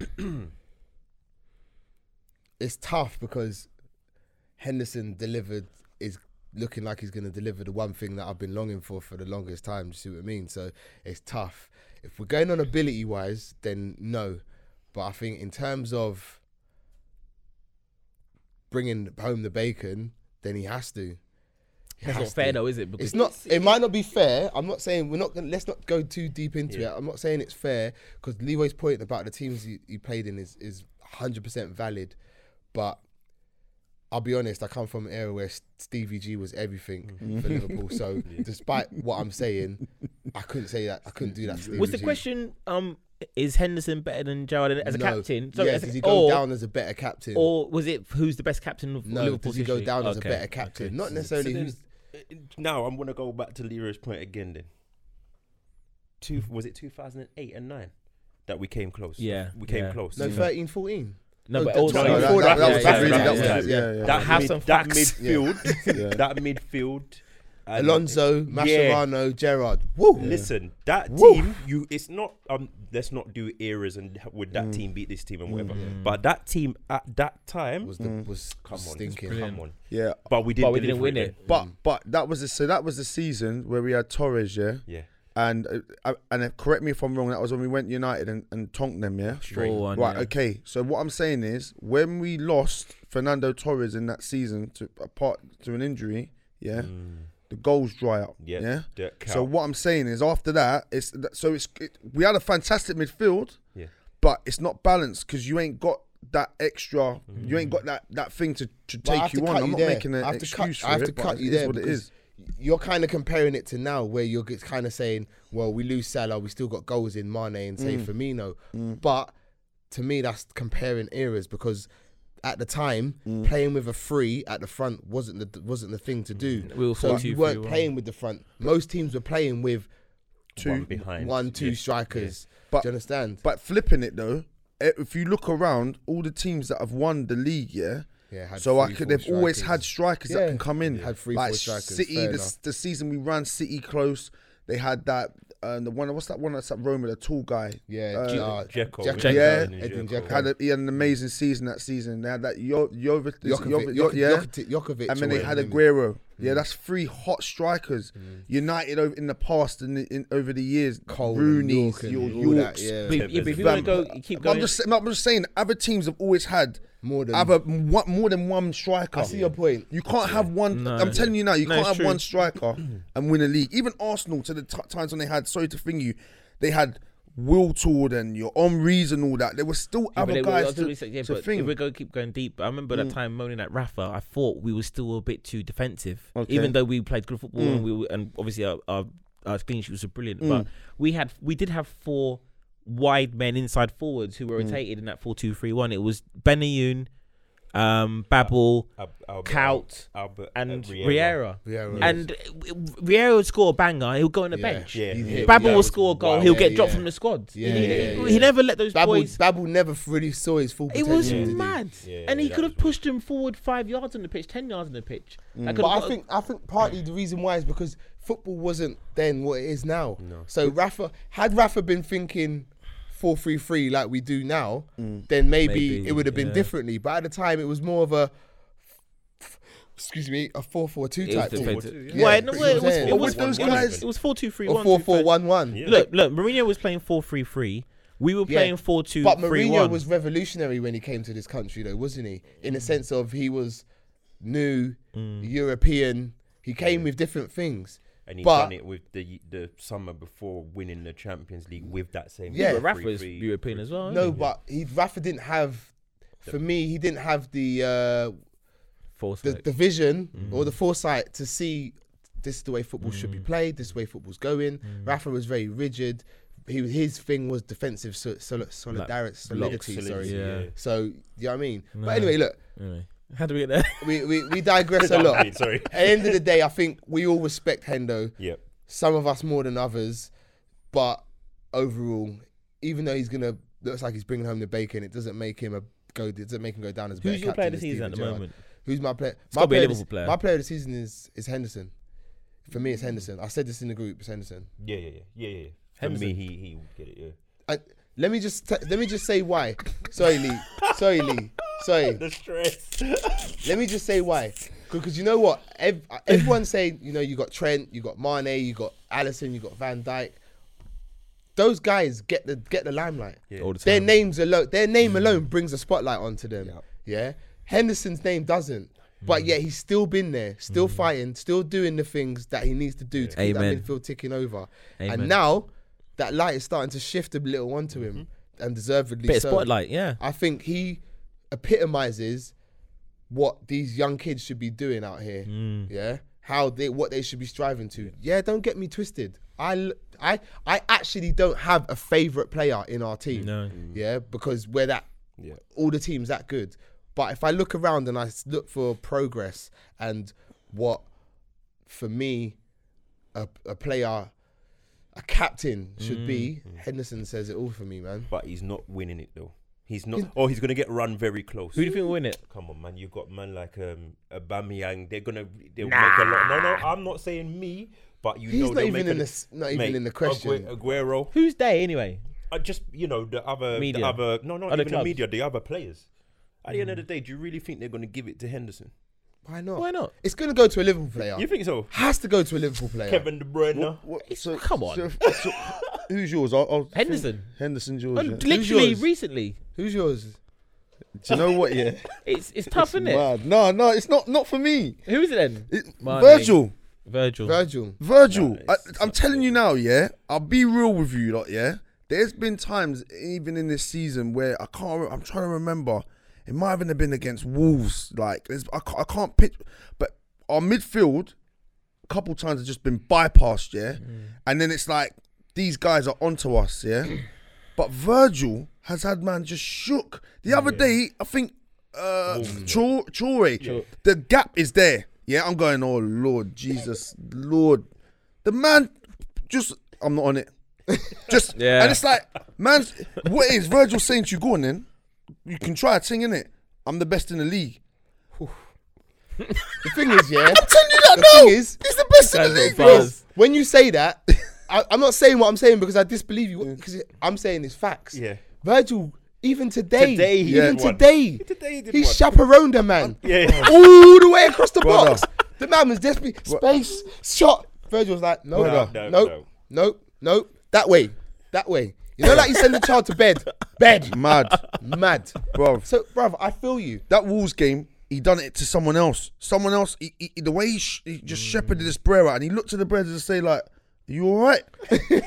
[clears throat] it's tough because Henderson delivered is looking like he's going to deliver the one thing that I've been longing for for the longest time. Do you see what I mean? So it's tough. If we're going on ability wise, then no. But I think in terms of bringing home the bacon, then he has to. He That's not has fair to. though, is it? Because It's not. It might not be fair. I'm not saying we're not. Gonna, let's not go too deep into Yeah. it. I'm not saying it's fair because Leroy's point about the teams he, he played in is is 100 percent valid. But I'll be honest. I come from an era where S- Stevie G was everything Mm. for Liverpool. So [laughs] despite what I'm saying, I couldn't say that. I couldn't do that. To Stevie was the G. question um is Henderson better than Gerrard as a No. captain? So yeah, as does he go or, down as a better captain? or was it who's the best captain of no, Liverpool? does he go history? down as a better captain? okay. Not necessarily. So then, who's, uh, now I'm gonna go back to Leroy's point again. Then, two was it 2008 and nine that we came close? Yeah, we came yeah. close. no, 13, 14. No, No, but that- also no, that, that, that, that was yeah, really, yeah, that yeah, yeah. yeah, yeah. That mid- [laughs] [laughs] that midfield, that midfield. And- Alonso, Yeah. Mascherano, Gerrard. Woo. Listen, that Woo. team, you it's not um let's not do eras and h- would Mm. that team beat this team and whatever. But that team at that time Was the was come on, stinking. come on. Yeah. But we didn't But we didn't win then. it. But but that was the so that was the season where we had Torres, yeah. Yeah. And uh, uh, and uh, correct me if I'm wrong. That was when we went United and, and tonked them, yeah. Straight. 4-1, Right. yeah. Okay. So what I'm saying is, when we lost Fernando Torres in that season to apart to an injury, yeah, the goals dry up. Mm. Yeah. Yeah. So what I'm saying is, after that, it's so it's it, we had a fantastic midfield, Yeah. but it's not balanced because you ain't got that extra, you Mm. ain't got that that thing to, to take you to on. I'm you not there. making an I have to excuse cut, for I have it, to but cut it you is there what it because is. You're kind of comparing it to now, where you're kind of saying, "Well, we lose Salah, we still got goals in Mane and say Mm. Firmino," but to me, that's comparing eras because at the time, Mm. playing with a three at the front wasn't the wasn't the thing to do. We were so 4-2-3-1. you weren't playing with the front. Most teams were playing with One behind. one, two Yeah. strikers. But- Do you understand? But flipping it though, eh, if you look around, all the teams that have won the league, yeah. Yeah, had So I could. They've always had strikers Yeah. that can come in. Had three, like four strikers, City, the, the season we ran City close. They had that. Uh, the one. What's that one? That's at Roma, the tall guy. Yeah, Uh, uh, Dzeko. Dzeko. Yeah. Edin Dzeko. Had a, he had an amazing season that season. They had that Yo, Jovic, Jokovic, Jovic, yeah, Jokovic, Jokovic, and then they had. Aguero. Mm. Yeah, that's three hot strikers. United over in the past and in, over the years, Cole and Rooney's, Yorke and your all yeah. But, if- yeah, but if you want to go, you keep I'm going. just, I'm just saying, other teams have always had More than other one, more than one striker. I see your point. You can't have one. No. I'm telling you now, you No, can't have true. one striker [clears throat] and win a league. Even Arsenal, to the t- times when they had, sorry to thing you, they had Wiltord and your Henry's and all that. There were still Yeah, but other they- guys I was to, gonna say, yeah, to but think. if we go keep going deep, I remember that time moaning at Rafa. I thought we were still a bit too defensive, Okay. even though we played good football Mm. and we were, and obviously our, our, our clean sheets were brilliant. Mm. But we had we did have four wide men inside forwards who were Mm. rotated in that four two three one. It was Benayoun, um, Babel, Al- Albert- Kuyt, Albert, and uh, Riera. Yeah, And Riera would score a banger. He'll go on the Yeah. bench. Yeah, yeah, hit- Babel that will score a goal. wild. He'll Yeah, get dropped yeah. from the squad. Yeah, he, yeah, he yeah. never let those Babel, boys. Babel never really saw his full potential. It was did mad, Yeah, and he could have pushed him forward five yards on the pitch, ten yards on the pitch. That could've But I think I think partly the reason why is because football wasn't then what it is now. No. So Rafa had Rafa been thinking four three three like we do now, then maybe, Maybe, it would have been yeah. differently. But at the time, it was more of a excuse me a four four two type thing. Yeah, Why? No, that's well, what it was. It saying. was But with those it was- guys- It was four two three Or one. four two, four five. one one. Yeah. Look, look. Mourinho was playing four three three. We were Yeah. playing four two But three Mourinho one. was revolutionary when he came to this country, though, wasn't he? In the sense of he was new, Mm. European. He came with different things. And he But- done it with the the summer before winning the Champions League with that same. Yeah. But three- Rafa's three- European as well. No, but he Rafa didn't have. For me, he didn't have the uh, the, Foresight. the vision Mm. or the foresight to see this is the way football should be Mm. played. This is the way football's going. Rafa was very rigid, he his thing was defensive so, sol- solidarity, solidity. blocks, Sorry. Yeah. So you know what I mean. No. But anyway, look, Anyway, how do we get there? [laughs] we we, we digress a I lot. mean, sorry. At the end of the day, I think we all respect Hendo. Yep. Some of us more than others, but overall, even though he's gonna looks like he's bringing home the bacon, it doesn't make him a go. It doesn't make him go down as Who's your player of the than season at the Gerrard. moment? Who's my player? It's my gotta be a player of Liverpool player. My player of the season is is Henderson. For me, it's Henderson. I said this in the group. It's Henderson. Yeah, yeah, yeah, yeah, yeah. For Henderson. me, he he would get it. Yeah. I, let me just t- let me just say why. Sorry, Lee. Sorry, Lee. Sorry. [laughs] The stress. [laughs] Let me just say why. Because you know what? Ev- everyone's saying, you know, you got Trent, you got Mane, you got Alisson, you got Van Dijk. Those guys get the get the limelight. Yeah. All the time. Their names alone, their name mm. alone brings a spotlight onto them. Yeah. Henderson's name doesn't, but mm. yet he's still been there, still mm. fighting, still doing the things that he needs to do to keep that midfield ticking over. Amen. And now that light is starting to shift a little onto him, and deservedly Bit of spotlight, yeah. I think he epitomizes what these young kids should be doing out here. Mm. Yeah, how they what they should be striving to. Yeah, don't get me twisted. I, I, I actually don't have a favorite player in our team. No. Yeah, because we're that Yeah. all the teams that good. But if I look around and I look for progress and what for me a, a player a captain should be, Mm. Henderson says it all for me, man. But he's not winning it though. He's not. Oh, he's gonna get run very close. Who do you think will win it? Come on, man. You've got man like um Aubameyang. They're gonna they'll make a lot. No, no. I'm not saying me, but you He's know not even in a- the not even in the question. Aguero. Who's they anyway? Uh, just you know the other Media. the other no not Other even clubs. the media the other players. At the end of the day, do you really think they're gonna give it to Henderson? Why not? Why not? It's going to go to a Liverpool player. You think so? Has to go to a Liverpool player. Kevin De Bruyne. What, so, come on. so- so- [laughs] who's yours? I'll, I'll Henderson. Henderson's yours. Oh, yeah. literally yours? recently. Who's yours? [laughs] Do you know what? Yeah, It's it's tough, isn't it? No, no, it's not. Not for me. Who is it then? It, Virgil. Virgil. Virgil. Virgil, Nah, I, it's- it's I'm not telling you now, yeah. I'll be real with you, lot, yeah. There's been times, even in this season, where I can't. re- I'm trying to remember. It might even have been against Wolves. Like, I, can't, I can't pitch, but our midfield, a couple times has just been bypassed, yeah. And then it's like these guys are onto us, yeah. [clears throat] but Virgil has had man just shook. The other day, I think uh Chore, Chore, the gap is there. Yeah, I'm going, oh Lord Jesus, Lord. The man just I'm not on it. [laughs] Just Yeah. and it's like, man, what is Virgil saying to you? Go on then. You can try a thing, innit? I'm the best in the league. The thing is, yeah. [laughs] I'm telling you that the now. thing is, He's the best in the league, bro. buzz. when you say that, [laughs] I, I'm not saying what I'm saying because I disbelieve you. Because I'm saying it's facts. Yeah. Virgil, even today, Today he even did one. today, Today he did he one. chaperoned a man Yeah. all the way across the Brother. box. The man was desperate. Space shot. Virgil was like, no, Brother. no, No, no, no, no, that way, that way. You know, like you send the child to bed, bed, Mad, mad. bro. So, bruv, I feel you. that Wolves game, he done it to someone else. Someone else. He, he, the way he, sh- he just shepherded this Brera out, and he looked at the Brera and say like, "You all right?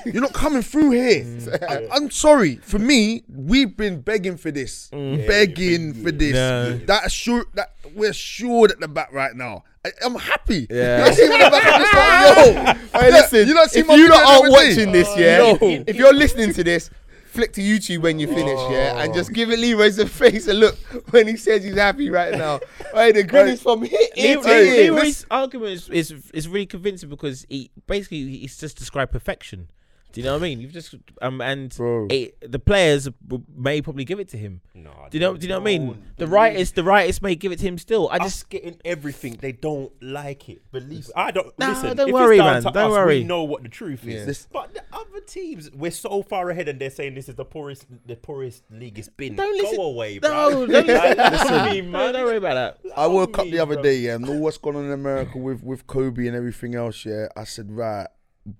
You're not coming through here." Mm. I, I'm sorry. For me, we've been begging for this, mm. begging for this. No. That sure that we're sure at the back right now. I, I'm happy. Yeah. You know, see when the back, I'm just like, yo. Hey, listen, you don't see if my you video lot the aren't watching this, Oh, yeah, yo. if you're listening to this, flick to YouTube when you finish, yeah, and oh. just give it Leroy's a face a look when he says he's happy right now. [laughs] Hey, the grin is from here Leroy, to here. Leroy's argument is, is is really convincing because he basically he's just described perfection. Do you know what I mean? You've just um and Bro. it, the players may probably give it to him. Nah, Do you know? Do you know what I mean? don't. The writers, the writers may give it to him still. I Us just getting everything, they don't like it. Believe I don't. Nah, listen, don't if worry, it's down man, To don't us, worry. We know what the truth is. Yeah. This- but the other teams, we're so far ahead, and they're saying this is the poorest, the poorest league it's been. Don't Go listen- away, no, bro. don't listen. Listen, me, no, man. don't worry about that. I woke up the other bro. day, yeah, know what's going on in America with with Kobe and everything else, yeah. I said, right,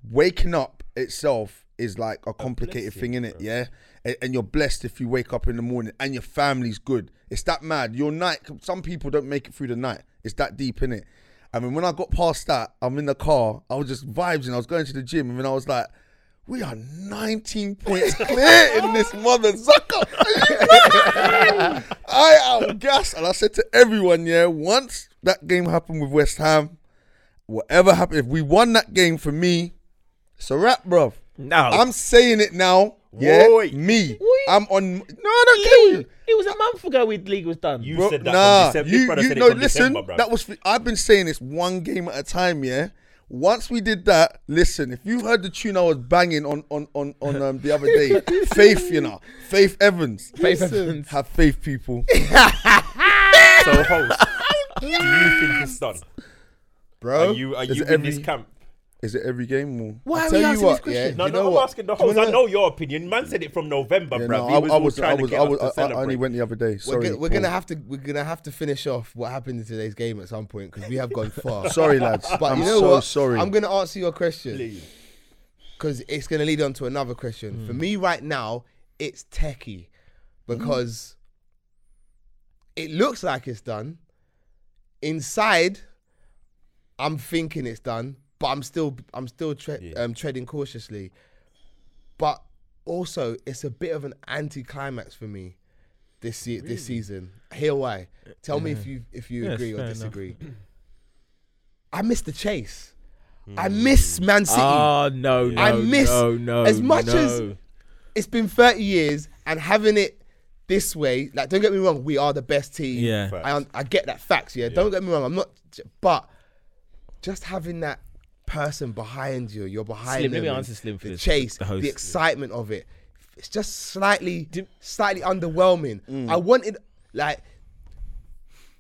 waking up itself is like a complicated thing, in it, Yeah, and, and you're blessed if you wake up in the morning and your family's good. It's that mad. Your night. Some people don't make it through the night. It's that deep, in it. I mean, when I got past that, I'm in the car. I was just vibes, and I was going to the gym, and then I was like. We are 19 [laughs] points clear in this mother sucker. [laughs] I am gassed. And I said to everyone, yeah, once that game happened with West Ham, whatever happened, if we won that game for me, it's a wrap, bruv. No, I'm saying it now. Yeah, Oi. me. Oi. I'm on. No, I don't care. what it, was a month ago. We league was done. You Bro, said that nah, from December. you, This you said no, from listen. December, bruv. that was. I've been saying this one game at a time. Yeah. Once we did that, listen. If you heard the tune I was banging on on on on um, the other day, [laughs] Faith, you know, Faith Evans. Faith Evans. Have faith, people. [laughs] So, host, [laughs] do you think it's done? bro. Are you are you in every- this camp? Is it every game? Or? Why I'll are tell we you asking what, this question? yeah. No, You no, know I'm what? asking the I'm host. I know your opinion. Man said it from November, Yeah, bruv. no, he I, was I all was, trying I to was, get I us was, to I, I only went the other day. we're, Sorry, gonna, we're gonna have to we're gonna have to finish off what happened in today's game at some point because we have gone far. [laughs] Sorry, lads. But I'm you know so what? sorry. I'm gonna answer your question because it's gonna lead on to another question. Hmm. For me right now, it's techie because it looks like it's done. Inside, I'm thinking it's done, but I'm still I'm still tre- Yeah. um, treading cautiously. But also, it's a bit of an anticlimax for me this se- this season. Here why? Tell me if you if you Yes, agree or disagree. I miss the chase. I miss Man City. Oh no, no, I miss- no, no. as much as- it's been 30 years and having it this way like don't get me wrong we are the best team Yeah. I, I get that facts yeah? don't get me wrong i'm not but just having that person behind you. You're behind Slim, let them me answer Slim the first, chase the the, excitement of it. It's just slightly slightly underwhelming. I wanted like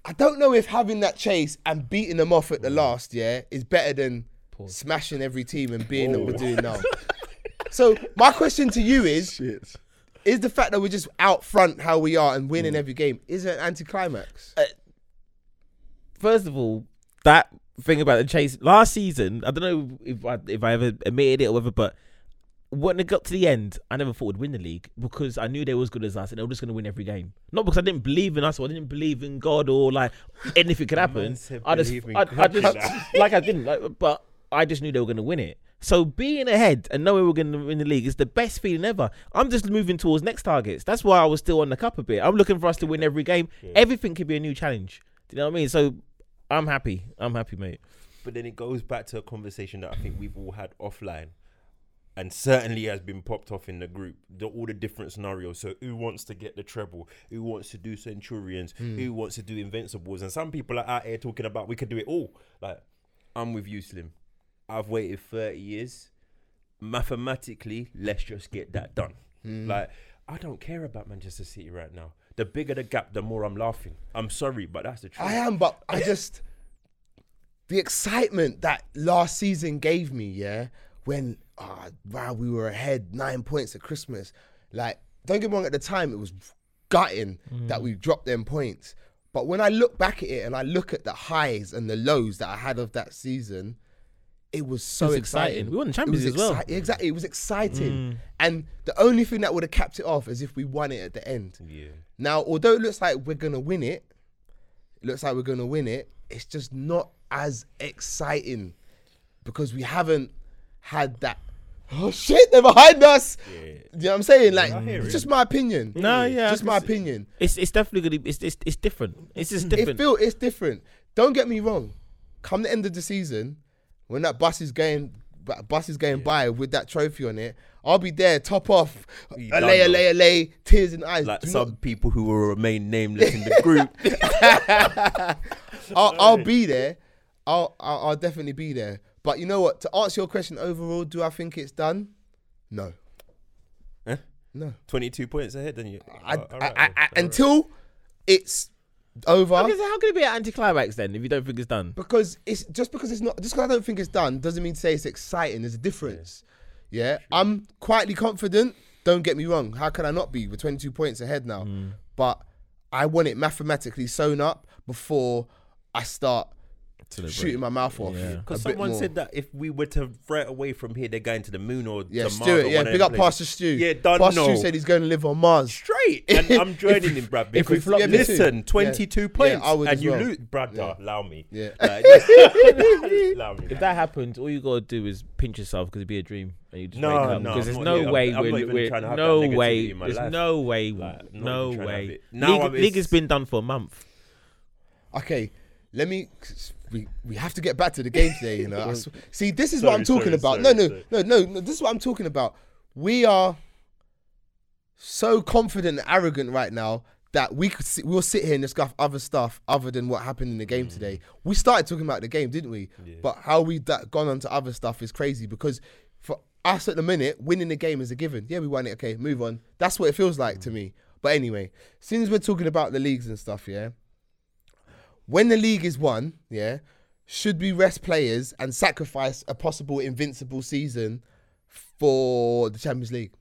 i don't know if having that chase and beating them off at the last yeah is better than smashing every team and being what we're doing now. [laughs] So my question to you is Shit. is the fact that we're just out front how we are and Mm. winning every game is it an anticlimax? Uh, First of all, that thing about the chase last season, I don't know if I, if I ever admitted it or whatever, but when it got to the end, I never thought we'd win the league because I knew they were as good as us and they were just going to win every game. Not because I didn't believe in us or I didn't believe in God or like anything could happen. I just, I, I just like I didn't, like, but I just knew they were going to win it. So being ahead and knowing we're going to win the league is the best feeling ever. I'm just moving towards next targets. That's why I was still on the cup a bit. I'm looking for us to win every game. Everything could be a new challenge. Do you know what I mean? So I'm happy. I'm happy, mate. But then it goes back to a conversation that I think we've all had offline, and certainly has been popped off in the group. The, all the different scenarios. So who wants to get the treble? Who wants to do Centurions? Hmm. Who wants to do Invincibles? And some people are out here talking about we could do it all. Like I'm with you, Slim. I've waited 30 years. Mathematically, let's just get that done. Hmm. Like I don't care about Manchester City right now. The bigger the gap, the more I'm laughing. I'm sorry, but that's the truth. I am, but I just the excitement that last season gave me, yeah, when ah wow we were ahead nine points at Christmas. Like, don't get me wrong, at the time it was gutting that we dropped them points. But when I look back at it and I look at the highs and the lows that I had of that season, it was so was exciting. exciting. We won the It Champions as well. exci- Exactly, it was exciting. Mm. And the only thing that would have capped it off is if we won it at the end. yeah. Now, although it looks like we're gonna win it, it looks like we're gonna win it. It's just not as exciting because we haven't had that. Oh shit! They're behind us. Yeah. You know what I'm saying? Like, it's it. just my opinion. No, yeah, just my opinion. It's it's definitely gonna be it's it's, it's different. It's just different. It feel it's different. Don't get me wrong. Come the end of the season, when that bus is going, bus is going by with that trophy on it, I'll be there, top off, You a done lay, a lay, tears in eyes. like Do some not- people who will remain nameless in the [laughs] group. I'll, I'll be there. I'll, I'll I'll definitely be there. But you know what? To answer your question overall, do I think it's done? No, Huh? no. 22 points ahead, then you. I, Oh, I, I, until it's over. How can, how can it be an anticlimax then if you don't think it's done? because it's just because it's not just because I don't think it's done doesn't mean to say it's exciting. There's a difference. Yeah, I'm quietly confident. Don't get me wrong. How can I not be? We're 22 points ahead now, hmm. but I want it mathematically sewn up before I start shooting my mouth off. Yeah. a Because bit someone more. said that if we were to threat away from here, they're going to the moon or Yeah, to Mars Stuart. or Yeah, one of big them up places. Pastor Stu. Yeah, done Pastor no. Stu said he's going to live on Mars. Straight, [laughs] and I'm joining we- him, bruv. if we Because flop- yeah, me too. listen, 22 Yeah. points, Yeah, I would and as you well. lose, brother. Yeah. Allow me. Yeah. Like, [laughs] just- allow me. If that happens, all you gotta do is pinch yourself because it'd be a dream, and you just No, wake up. no, because I'm there's not- no I'm- way I'm not we're, even we're trying to have no that negativity way. in my There's life. no way. Like, not no even trying to have way. it. Now League, I'm- league has it's- been done for a month. Okay, let me. We, we have to get back to the game today, you know. [laughs] Sw- see, this is what I'm talking sorry, about. sorry, no, no, sorry. no, no, no. This is what I'm talking about. We are so confident and arrogant right now that we could sit, we'll sit here and discuss other stuff other than what happened in the game mm. today. We started talking about the game, didn't we? But how we that gone on to other stuff is crazy because for us at the minute, winning the game is a given. Yeah, we won it. Okay, move on. That's what it feels like to mm. me. But anyway, since we're talking about the leagues and stuff, yeah, when the league is won, yeah, should we rest players and sacrifice a possible invincible season for the Champions League?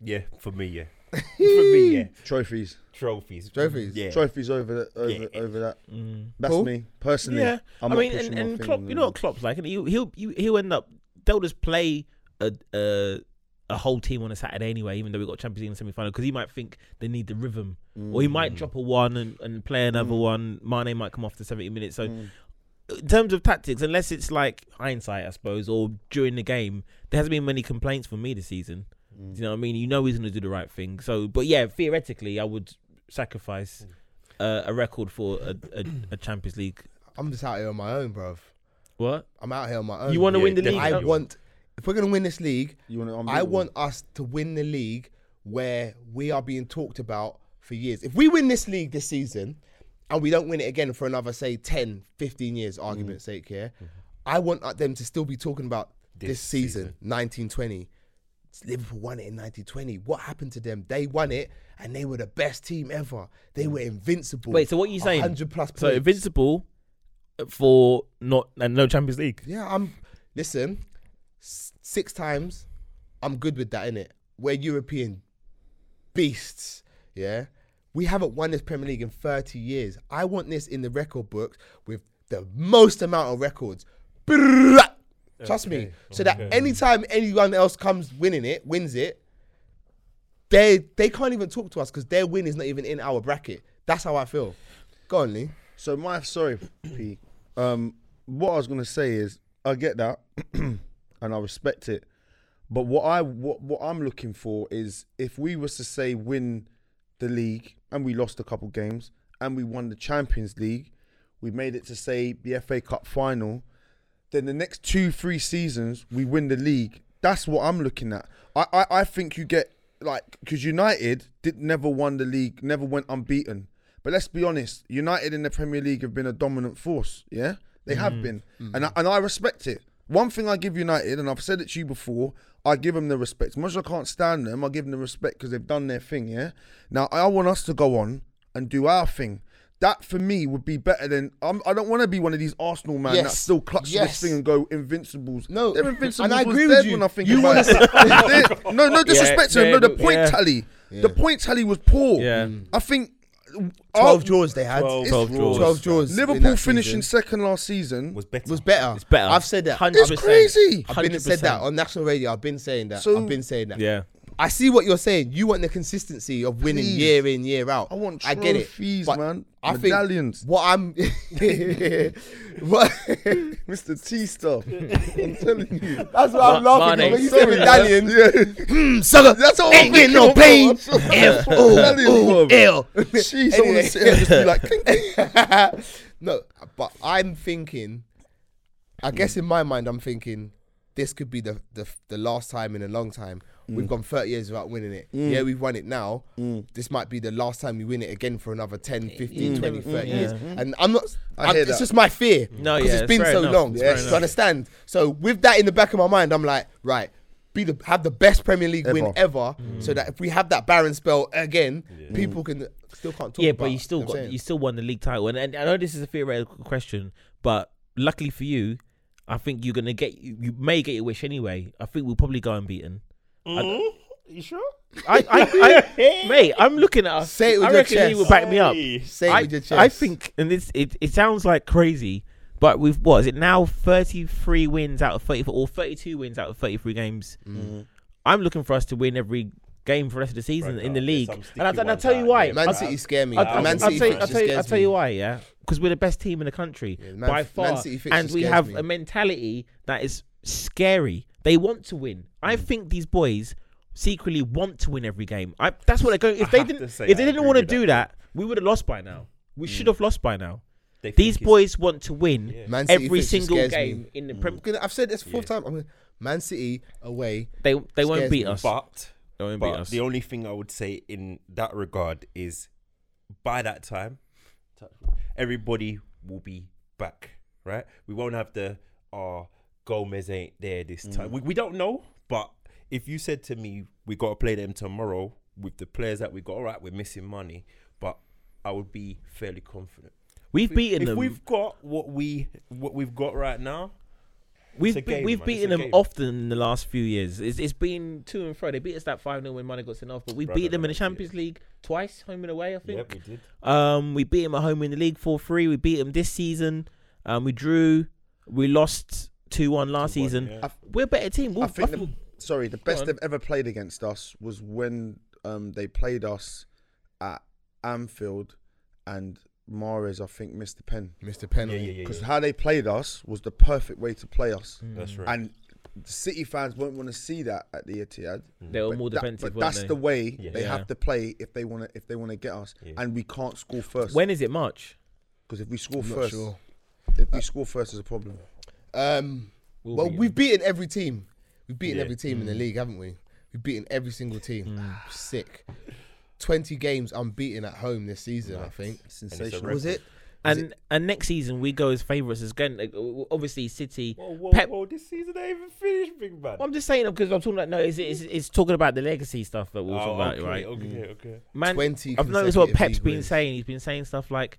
Yeah, for me, yeah. [laughs] for me, yeah. Trophies. Trophies. Trophies. Yeah. Trophies over the, over Yeah. over that. Mm. That's Cool. me personally. Yeah, I'm I mean, and, and Klopp, you know what Klopp's like, and he'll he'll he'll end up. They'll just play a a, a whole team on a Saturday anyway, even though we got Champions League in the semi final, because he might think they need the rhythm, or he Mm. might drop a one and, and play another Mm. one. Mane might come off the seventy minutes. So Mm. in terms of tactics, unless it's like hindsight, I suppose, or during the game, there hasn't been many complaints from me this season. Mm. Do you know what I mean? You know he's going to do the right thing. So, but yeah, theoretically, I would sacrifice uh, a record for a, a, a Champions League. I'm just out here on my own, bruv. What? I'm out here on my own. You want to yeah, win the league? I you want. If we're gonna win this league, You want I want us to win the league where we are being talked about for years. If we win this league this season and we don't win it again for another, say, 10, 15 years, argument's sake, yeah, I want uh, them to still be talking about this, This season, season. 1920. Liverpool won it in 1920. What happened to them? They won it and they were the best team ever. They were invincible. Wait, so what are you saying? 100 plus points. So invincible for not and no Champions League. Yeah, I'm. Listen, six times, I'm good with that. In it, we're European beasts. Yeah, we haven't won this Premier League in 30 years. I want this in the record books with the most amount of records. Trust me, Okay, so that okay. anytime anyone else comes winning it, wins it, they they can't even talk to us because their win is not even in our bracket. That's how I feel. Go on, Lee. So my sorry, P. Um, what I was gonna say is I get that, [clears throat] and I respect it. But what I what what I'm looking for is if we was to say win the league and we lost a couple games and we won the Champions League, we made it to say the FA Cup final. Then the next two three seasons we win the league. That's what I'm looking at. I I, I think you get like because United did never won the league, never went unbeaten. But let's be honest, United in the Premier League have been a dominant force. Yeah, they have mm. been, mm. and I, and I respect it. One thing I give United, and I've said it to you before, I give them the respect. As much as I can't stand them, I give them the respect because they've done their thing. Yeah. Now I want us to go on and do our thing. That for me would be better than I'm, I don't want to be one of these Arsenal man that Yes. still clutch Yes. this thing and go invincibles. No, they're invincibles. and I was agree with you. when I think You about it. [laughs] No, no disrespect to them. No, the point yeah. tally, the point tally was poor. Yeah. I think 12 oh, draws they had. 12 12 draws. 12 draws. Liverpool that finishing season. second last season. Was better. was better. It's better. I've said that. 100%. It's crazy. I've been said that on national radio. I've been saying that. So- I've been saying that. Yeah. I see what you're saying. You want the consistency of winning Please. year in, year out. I want I get it. trophies, But man. I Medallions. think what I'm [laughs] what Mr. T stuff. I'm telling you. that's what I'm laughing Mane. at. When you say Sorry, medallion, Yeah. mm, sucker, That's all ain't I'm getting no thinking pain. about. F Medallion, O O bro. L. Jeez, I want Anyway. to sit here and just be like, clink, clink. [laughs] no, but I'm thinking. I guess in my mind, I'm thinking this could be the the, the last time in a long time. Mm. We've gone 30 years without winning it. Yeah, we've won it now. Mm. This might be the last time we win it again for another 10, 15, 20, 30 yeah. years. And I'm not. I I'm- hear it's that. just my fear. No, 'cause yeah, it's it's been fair so enough, long. it's fair to enough. understand. So with that in the back of my mind, I'm like, right. Be the have the best Premier League win Ever. ever, so that if we have that barren spell again, people can still can't talk. yeah, about but you still what I'm got saying? you still won the league title, and, and I know this is a theoretical question, but luckily for you, I think you're gonna get you, you may get your wish anyway. I think we'll probably go unbeaten. You sure? I, I, I [laughs] mate, I'm looking at us. Say it with I your reckon chest. you will back me up. Say it I, with your chest. I think, and this it, it sounds like crazy, but we've what is it now? 33 wins out of 34, or 32 wins out of 33 games. Mm. I'm looking for us to win every game for the rest of the season Right, in the there's league, and, I, and I'll tell you why. Man City scare me. I'll, Man I'll, City tell you, I'll, tell you, I'll tell you why, yeah. Because we're the best team in the country Yeah, Man- by Man far, City and we have me. a mentality that is scary. They want to win. I Mm. think these boys secretly want to win every game. I, that's what they're going. If I they didn't, say if they didn't want to do that. that, we would have lost by now. We should have lost by now. They think These it's- boys want to win Yeah. Man City every fixture single scares game me. in the I'm Prem. gonna- I've said this fourth Yeah. time. I'm gonna, Man City away. They they won't Scares beat me. us. But They won't beat But us. the only thing I would say in that regard is by that time, everybody will be back, right? We won't have the, uh, Gomez ain't there this time. We, we don't know, but if you said to me, we got to play them tomorrow with the players that we got, all right, we're missing Mane, but I would be fairly confident. We've If- beaten if them. we've got what we what we've got right now, We've be- game, we've man, beaten them game. often in the last few years. It's, it's been to and fro. They beat us that five 0 when Mane got sent off, but we Brother, beat them in the man, Champions League twice, home and away. I think. yeah, we did. Um, we beat them at home in the league four three. We beat them this season. Um, we drew. We lost two one last 2-1, season. yeah. We're a better team. We'll, I think I the, feel- sorry, the best they've ever played against us was when um, they played us at Anfield and Mahrez, I think, missed the pen. Mr. Yeah, Penalty. yeah, yeah. Because yeah. how they played us was the perfect way to play us. That's right. And the City fans won't want to see that at the Etihad. they were But more that- defensive. but weren't that's they? the way Yeah. they Yeah. have to play if they want to if they want to get us. Yeah. And we can't score first. When is it March? Because if we score I'm not first, sure. if we score first, is a problem. Um, We'll well, beat we've beaten every team. We've beaten Yeah. every team in the Mm. league, haven't we? We've beaten every single team. Mm. Sick. Twenty games unbeaten at home this season. I think. Sensational. Was it? And and next season we go as favourites as again. Like, obviously, City. Whoa, whoa, Pep- whoa! This season ain't even finished, big man. I'm just saying because I'm talking about no, it's, it's, it's talking about the legacy stuff that we're talking about, Oh, okay, right? Okay, okay. Man, Twenty. I've noticed what Pep's been wins. saying. He's been saying stuff like,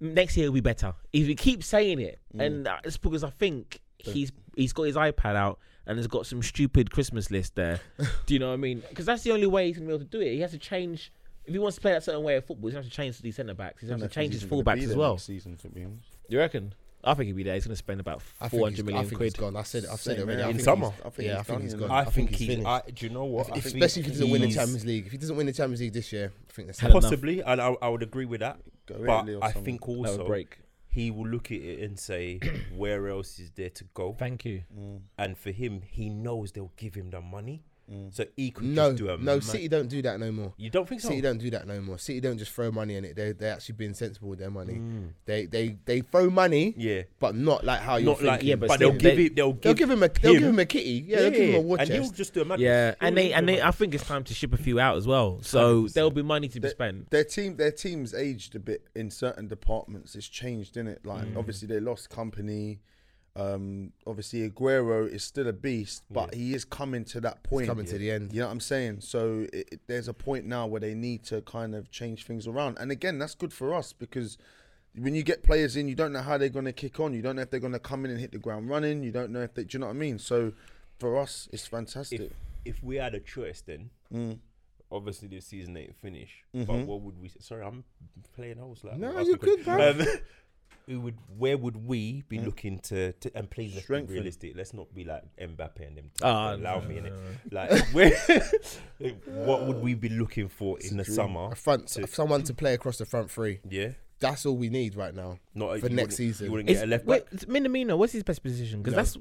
"Next year will be better." If he keeps saying it, Mm. and uh, it's because I think he's he's got his iPad out and has got some stupid Christmas list there. [laughs] Do you know what I mean? Because that's the only way he's gonna be able to do it. He has to change. If he wants to play that certain way of football, he's gonna have to change these centre backs. He's gonna have to change his fullbacks as well. Season, to be honest. You reckon? I think he'll be there. He's gonna spend about I four think, he's, hundred I think quid. he's gone. I said. I've said it already. I In summer? he's- I think yeah, he's I think done, he's gone. I think he's he's. I, do you know what? I I think- Especially if he doesn't win the Champions League. If he doesn't win the Champions League this year, I think that's Hell enough. Possibly, and I, I would agree with that. Go But I something. think also break. He will look at it and say, [clears throat] where else is there to go? Thank you. Mm, And for him, he knows they'll give him the money, mm. so he could no, just do a. no. ma- City don't do that no more. You don't think so? City don't do that no more. City don't just throw money in it. They they actually being sensible with their money. Mm. They they they throw money, Yeah, but not like how you're not like thinking. Yeah, but, but they'll give they- it. They'll give, They'll give him a they'll him- give him a kitty. Yeah, they'll give him a war and he'll just do a madness. Yeah, and He'll they and they, I think it's time to ship a few out as well. So 100%. there'll be money to be They- spent. Their team, their team's aged a bit in certain departments. It's changed, in it? Like Mm. obviously they lost Kompany. Um, obviously Aguero is still a beast, but Yeah. he is coming to that point. coming to the end. You know what I'm saying? So it, it- there's a point now where they need to kind of change things around. And again, that's good for us because when you get players in, you don't know how they're going to kick on. You don't know if they're going to come in and hit the ground running. You don't know if they. Do you know what I mean? So for us, it's fantastic. If if we had a choice, then Mm. obviously this season ain't finished. But Mhm. what would we? Sorry, I'm playing host. Like, No, good, questions. Um, [laughs] we would. Where would we be Mm. looking to, to and please let's be realistic. Let's not be like Mbappe and them. to Ah, allow no, me in no, it. Like, where, [laughs] what would we be looking for in the dream. summer? A front, to- someone to play across the front three. Yeah, That's all we need right now. not uh, For you next season. You wouldn't Is, get a left wait, back. it's Minamino, what's his best position? Because No. that's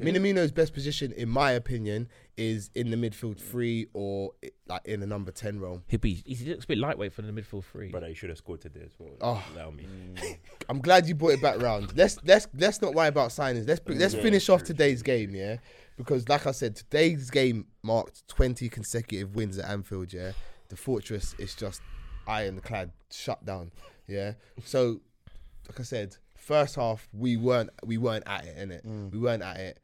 Okay. Minamino's best position, in my opinion, is in the midfield three or i- like in the number ten role. he'd be. He looks a bit lightweight for the midfield three. But he should have scored today as well. Oh. Allow me. [laughs] I'm glad you brought it back round. Let's let's let's not worry about signings. Let's mm, let's Yeah, finish true, off today's game, yeah. Because like I said, today's game marked 20 consecutive wins at Anfield. Yeah, the fortress is just ironclad shut down. Yeah, so like I said, first half we weren't we weren't at it in it. Mm. We weren't at it.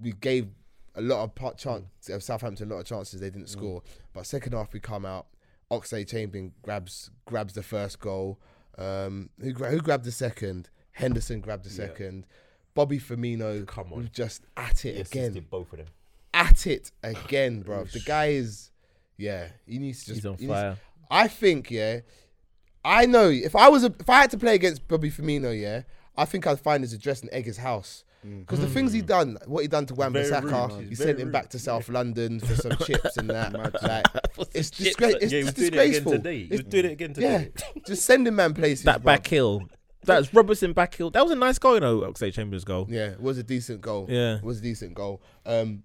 We gave a lot of part chance of uh, Southampton a lot of chances they didn't mm. score. But second half we come out. Oxlade Chamberlain grabs grabs the first goal. Um, who, gra- who grabbed the second? Henderson grabbed the Yeah. second. Bobby Firmino Come on. was just at it He again. both of them. At it again, bro. The guy is, yeah, he needs to just. He's on he needs- fire. I think, yeah, I know if I was a, if I had to play against Bobby Firmino, yeah, I think I'd find his address in Eggers' house. Because the things he done, what he done to Wan Very Bissaka, he sent him back to South [laughs] London for some [laughs] chips and that. [laughs] like, it's, chips disgra- and- it's yeah, he was doing it again today. He was doing it again yeah, today. just sending man places. That bruv. back heel. That's Robertson back heel. That was a nice goal, you know, Oxlade Chambers goal. Yeah, it was a decent goal. Yeah. It was a decent goal. Um,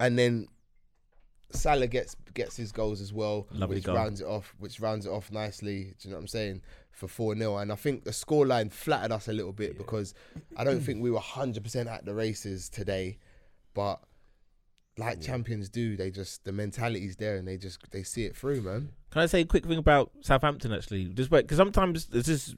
and then Salah gets gets his goals as well, Lovely which goal. rounds it off, which rounds it off nicely. Do you know what I'm saying? For four 0 and I think the scoreline flattered us a little bit because I don't think we were hundred percent at the races today, but like champions do, they just the mentality's there and they just they see it through, man. Can I say a quick thing about Southampton actually? Just wait, because sometimes this is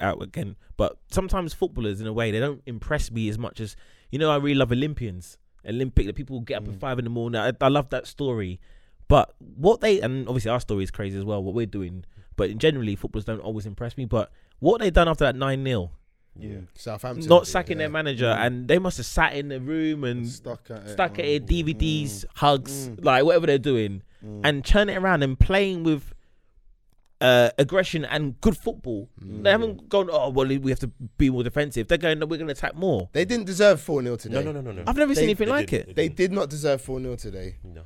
out again, but sometimes footballers, in a way, they don't impress me as much as you know. I really love Olympians, Olympic. The people who get up at mm. five in the morning. I, I love that story. But what they and obviously our story is crazy as well. What we're doing, but generally footballers don't always impress me. But what they done after that nine 0 Yeah. Southampton not sacking yeah. their manager, mm. and they must have sat in the room and Stuck at it. stuck at man. it, DVDs, Mm. hugs, mm. like whatever they're doing, and turn it around and playing with uh, aggression and good football. They haven't gone, oh, well, we have to be more defensive. They're going, no, we're going to attack more. They didn't deserve four 0 today. No, no, no, no, no. I've never They- seen anything like it. They did not deserve four 0 today. No.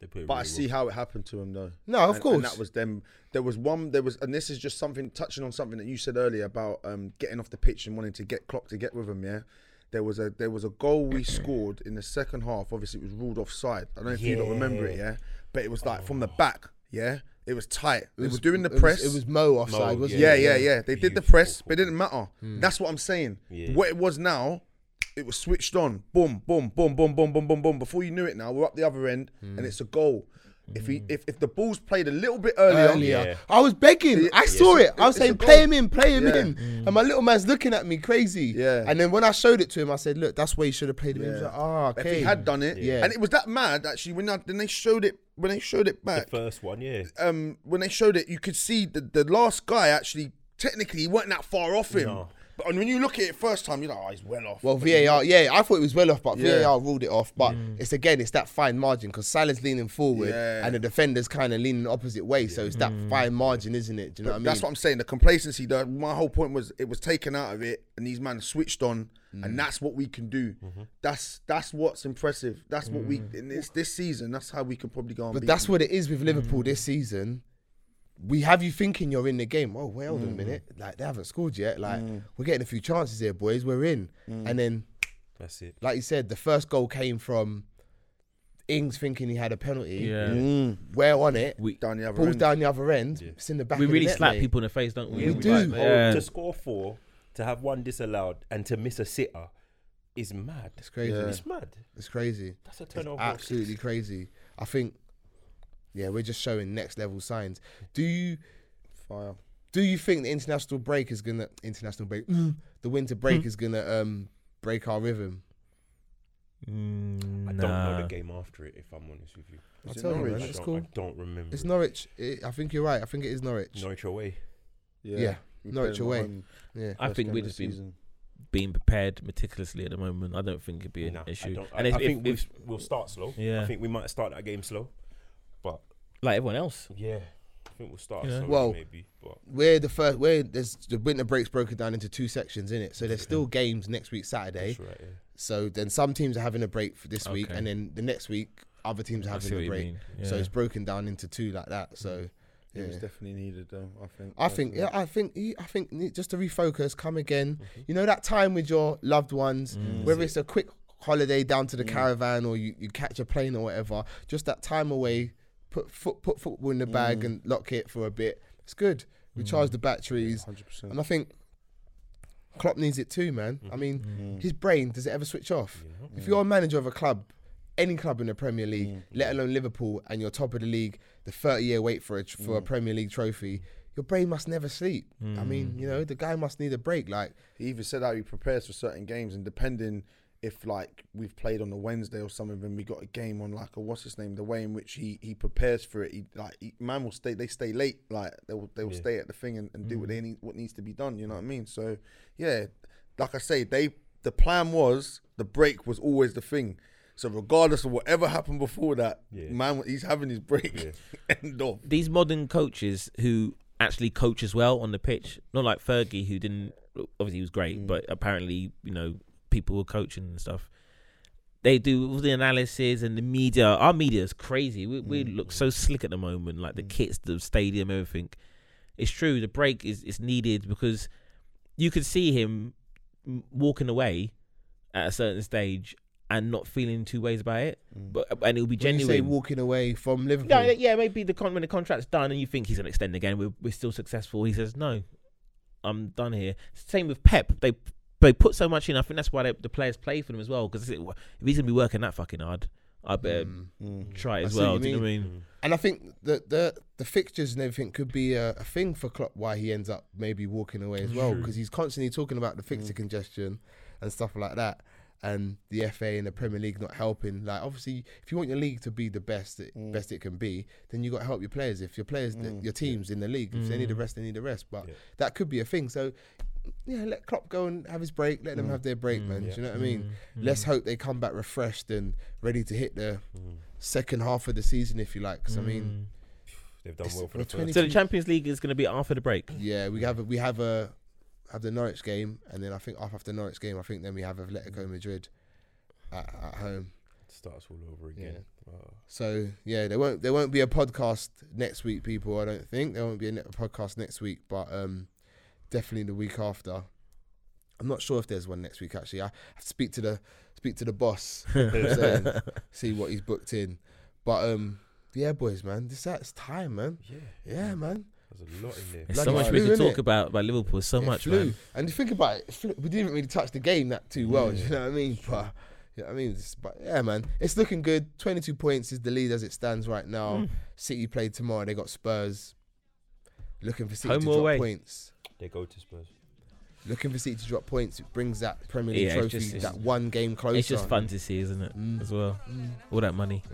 They put it But I see well. how it happened to him though. No, of And- course. And that was them. There was one. There was, and this is just something touching on something that you said earlier about um, getting off the pitch and wanting to get Klopp to get with him. Yeah, there was a there was a goal we [clears throat] scored in the second half. Obviously, it was ruled offside. I don't know if you don't remember it. Yeah, but it was like from the back. Yeah, it was tight. They were doing the it was- press. It was Mo offside, Mo, wasn't yeah, it? yeah, yeah. They did the press, but it didn't matter. Hmm. That's what I'm saying. Yeah. What it was now, it was switched on. Boom, boom, boom, boom, boom, boom, boom, boom. Before you knew it, now we're up the other end, and hmm. it's a goal. If he, if, if the ball's played a little bit earlier, earlier. Yeah. I was begging. I saw it. I was it's a saying, goal. play him in, play him Yeah. in. And my little man's looking at me crazy. Yeah. And then when I showed it to him, I said, look, that's where you should have played him. He was Yeah. like, ah, if okay. he had done it, Yeah. and it was that mad actually when I, then they showed it when they showed it The back. first one, yeah. Um, when they showed it, you could see the the last guy actually technically he wasn't that far off him. No. But when you look at it first time, you're like, oh, he's well off. Well, But VAR, yeah, I thought it was well off, but Yeah. VAR ruled it off. But it's again, it's that fine margin because Salah's leaning forward Yeah. and the defender's kind of leaning the opposite way. So it's that fine margin, isn't it? Do you know what I mean? That's what I'm saying. The complacency. The, my whole point was it was taken out of it, and these man switched on, Mm. and that's what we can do. Mm-hmm. That's that's what's impressive. That's what we in this this season. That's how we can probably go on. But that's what it is with Liverpool this season. We have you thinking you're in the game. Oh, wait, hold on a mm-hmm. minute. Like they haven't scored yet. Like mm. we're getting a few chances here, boys. We're in. Mm. And then, That's it. like you said, the first goal came from Ings thinking he had a penalty. Yeah. Mm. We're on it. We, down the other Balls end. down the other end. It's in the back. we of the really net, slap mate. people in the face, don't we? We Like, do. yeah. To score four, to have one disallowed, and to miss a sitter is mad. It's crazy. It's mad. It's crazy. That's a turnover. absolutely crazy. I think, yeah, we're just showing next level signs. Do you Fire. do you think the international break is gonna international break [gasps] the winter break is gonna um break our rhythm? Mm, I don't know nah. the game after it, if I'm honest with you. I'll tell you, Norwich? man. I It's don't, cool. I don't remember. It's it. Norwich. It, I think you're right. I think it is Norwich. Norwich away. Yeah, We Norwich them at away. home Yeah. I first think game we're of the just being, season. being prepared meticulously at the moment. I don't think it'd be an Nah, I, issue. don't, I, and if, I think if, we'll, if- we'll start slow. Yeah. I think we might start that game slow. But like everyone else, yeah, I think we'll start Yeah. Well, maybe. But We're the first. We're there's the winter break's broken down into two sections in it. So there's still games next week Saturday. that's right, yeah. So then some teams are having a break for this week, and then the next week other teams are having a break. mean. So it's broken down into two like that. So mm. It was definitely needed though. I think. I think, yeah, I think, I think just to refocus, come again. Mm-hmm. You know that time with your loved ones, whether it's a quick holiday down to the caravan or you, you catch a plane or whatever. Just that time away, put foot, put football in the bag mm. and lock it for a bit. It's good. Recharge mm. the batteries, 100%. and I think Klopp needs it too, man. I mm-hmm. mean, mm. his brain does it ever switch off? If you're a manager of a club, any club in the Premier League, let alone Liverpool, and you're top of the league, the 30 year wait for a for a Premier League trophy, your brain must never sleep. I mean, you know, the guy must need a break. Like, He even said how he prepares for certain games, and depending if like we've played on a Wednesday or something, then we got a game on like a what's his name, the way in which he he prepares for it. He like he, man will stay, they stay late, like they will they will Yeah. stay at the thing and, and do what they mm. need, what needs to be done. You know what I mean? So yeah, like I say, they the plan was the break was always the thing. So regardless of whatever happened before that, Yeah. man, he's having his break. [laughs] End of. these modern coaches who actually coach as well on the pitch, not like Fergie who didn't. Obviously, he was great, mm. but apparently, you know, people were coaching and stuff. They do all the analysis and the media. Our media is crazy. We, we mm. look so slick at the moment, like the mm. kits, the stadium, everything. It's true. The break is is needed because you could see him walking away at a certain stage and not feeling two ways about it. Mm. But uh, and it'll be When you say walking away from Liverpool. Yeah, yeah, maybe the con- when the contract's done and you think he's gonna extend again, we're, we're still successful. He says, "No, I'm done here." Same with Pep. They they put so much in. I think that's why they, the players play for them as well. Because if he's gonna be working that fucking hard, I better mm. mm. try it as see well. you Do you know what I mean. mean? And I think the the the fixtures and everything could be a, a thing for Klopp why he ends up maybe walking away as well because he's constantly talking about the mm. fixture congestion and stuff like that, and the FA and the Premier League not helping. Like obviously, if you want your league to be the best it, mm. best it can be, then you got to help your players. If your players, your teams in the league, if they need a rest, they need a rest. But Yeah. that could be a thing. So. Yeah, let Klopp go and have his break. Let them mm. have their break, mm. man. Do you know what I mean? Mm. Let's hope they come back refreshed and ready to hit the second half of the season, if you like. 'Cause I mean, They've done well for the first. So the Champions League is gonna be after the break. yeah, we have a, we have a have the Norwich game, and then I think after the Norwich game, I think then we have Atletico Madrid at, at home. starts all over again. Oh. So yeah, there won't there won't be a podcast next week, people. I don't think there won't be a ne- podcast next week, but um, definitely the week after. I'm not sure if there's one next week. Actually, I have to speak to the speak to the boss, [laughs] saying, see what he's booked in. But um, yeah, boys, man, this that's time, man. yeah, Yeah, man. there's a lot in there. There's so much flew, we could innit? talk about about Liverpool. So It much, flew. man. And you think about it, it flew. we didn't really touch the game that too well. You know what I mean? But you know what I mean, It's- but yeah, man, it's looking good. Twenty-two points is the lead as it stands right now. Hmm. City play tomorrow. They got Spurs. Looking for City Home to drop away? points. They go to Spurs. Looking for City to drop points. It brings that Premier League Yeah, it's trophy just- it's- that one game closer. It's just fun to see, isn't it? Mm. As well, all that money. [laughs]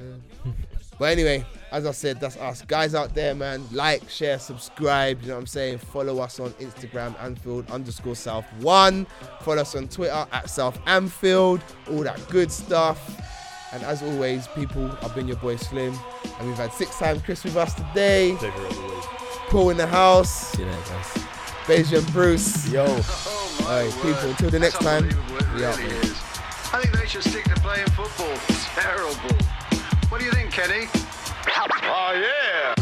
But anyway, as I said, that's us. Guys out there, man, like, share, subscribe. You know what I'm saying? Follow us on Instagram, Anfield underscore South One. Follow us on Twitter at South Anfield. All that good stuff. And as always, people, I've been your boy Slim. And we've had six times Chris with us today. Take her away. Paul in the house. See you later, guys. Beja and Bruce. Yo. Oh my Alright, word. people, until the next time, unbelievable, it we really is. I think they should stick to playing football. Terrible. What do you think, Kenny? Oh, yeah.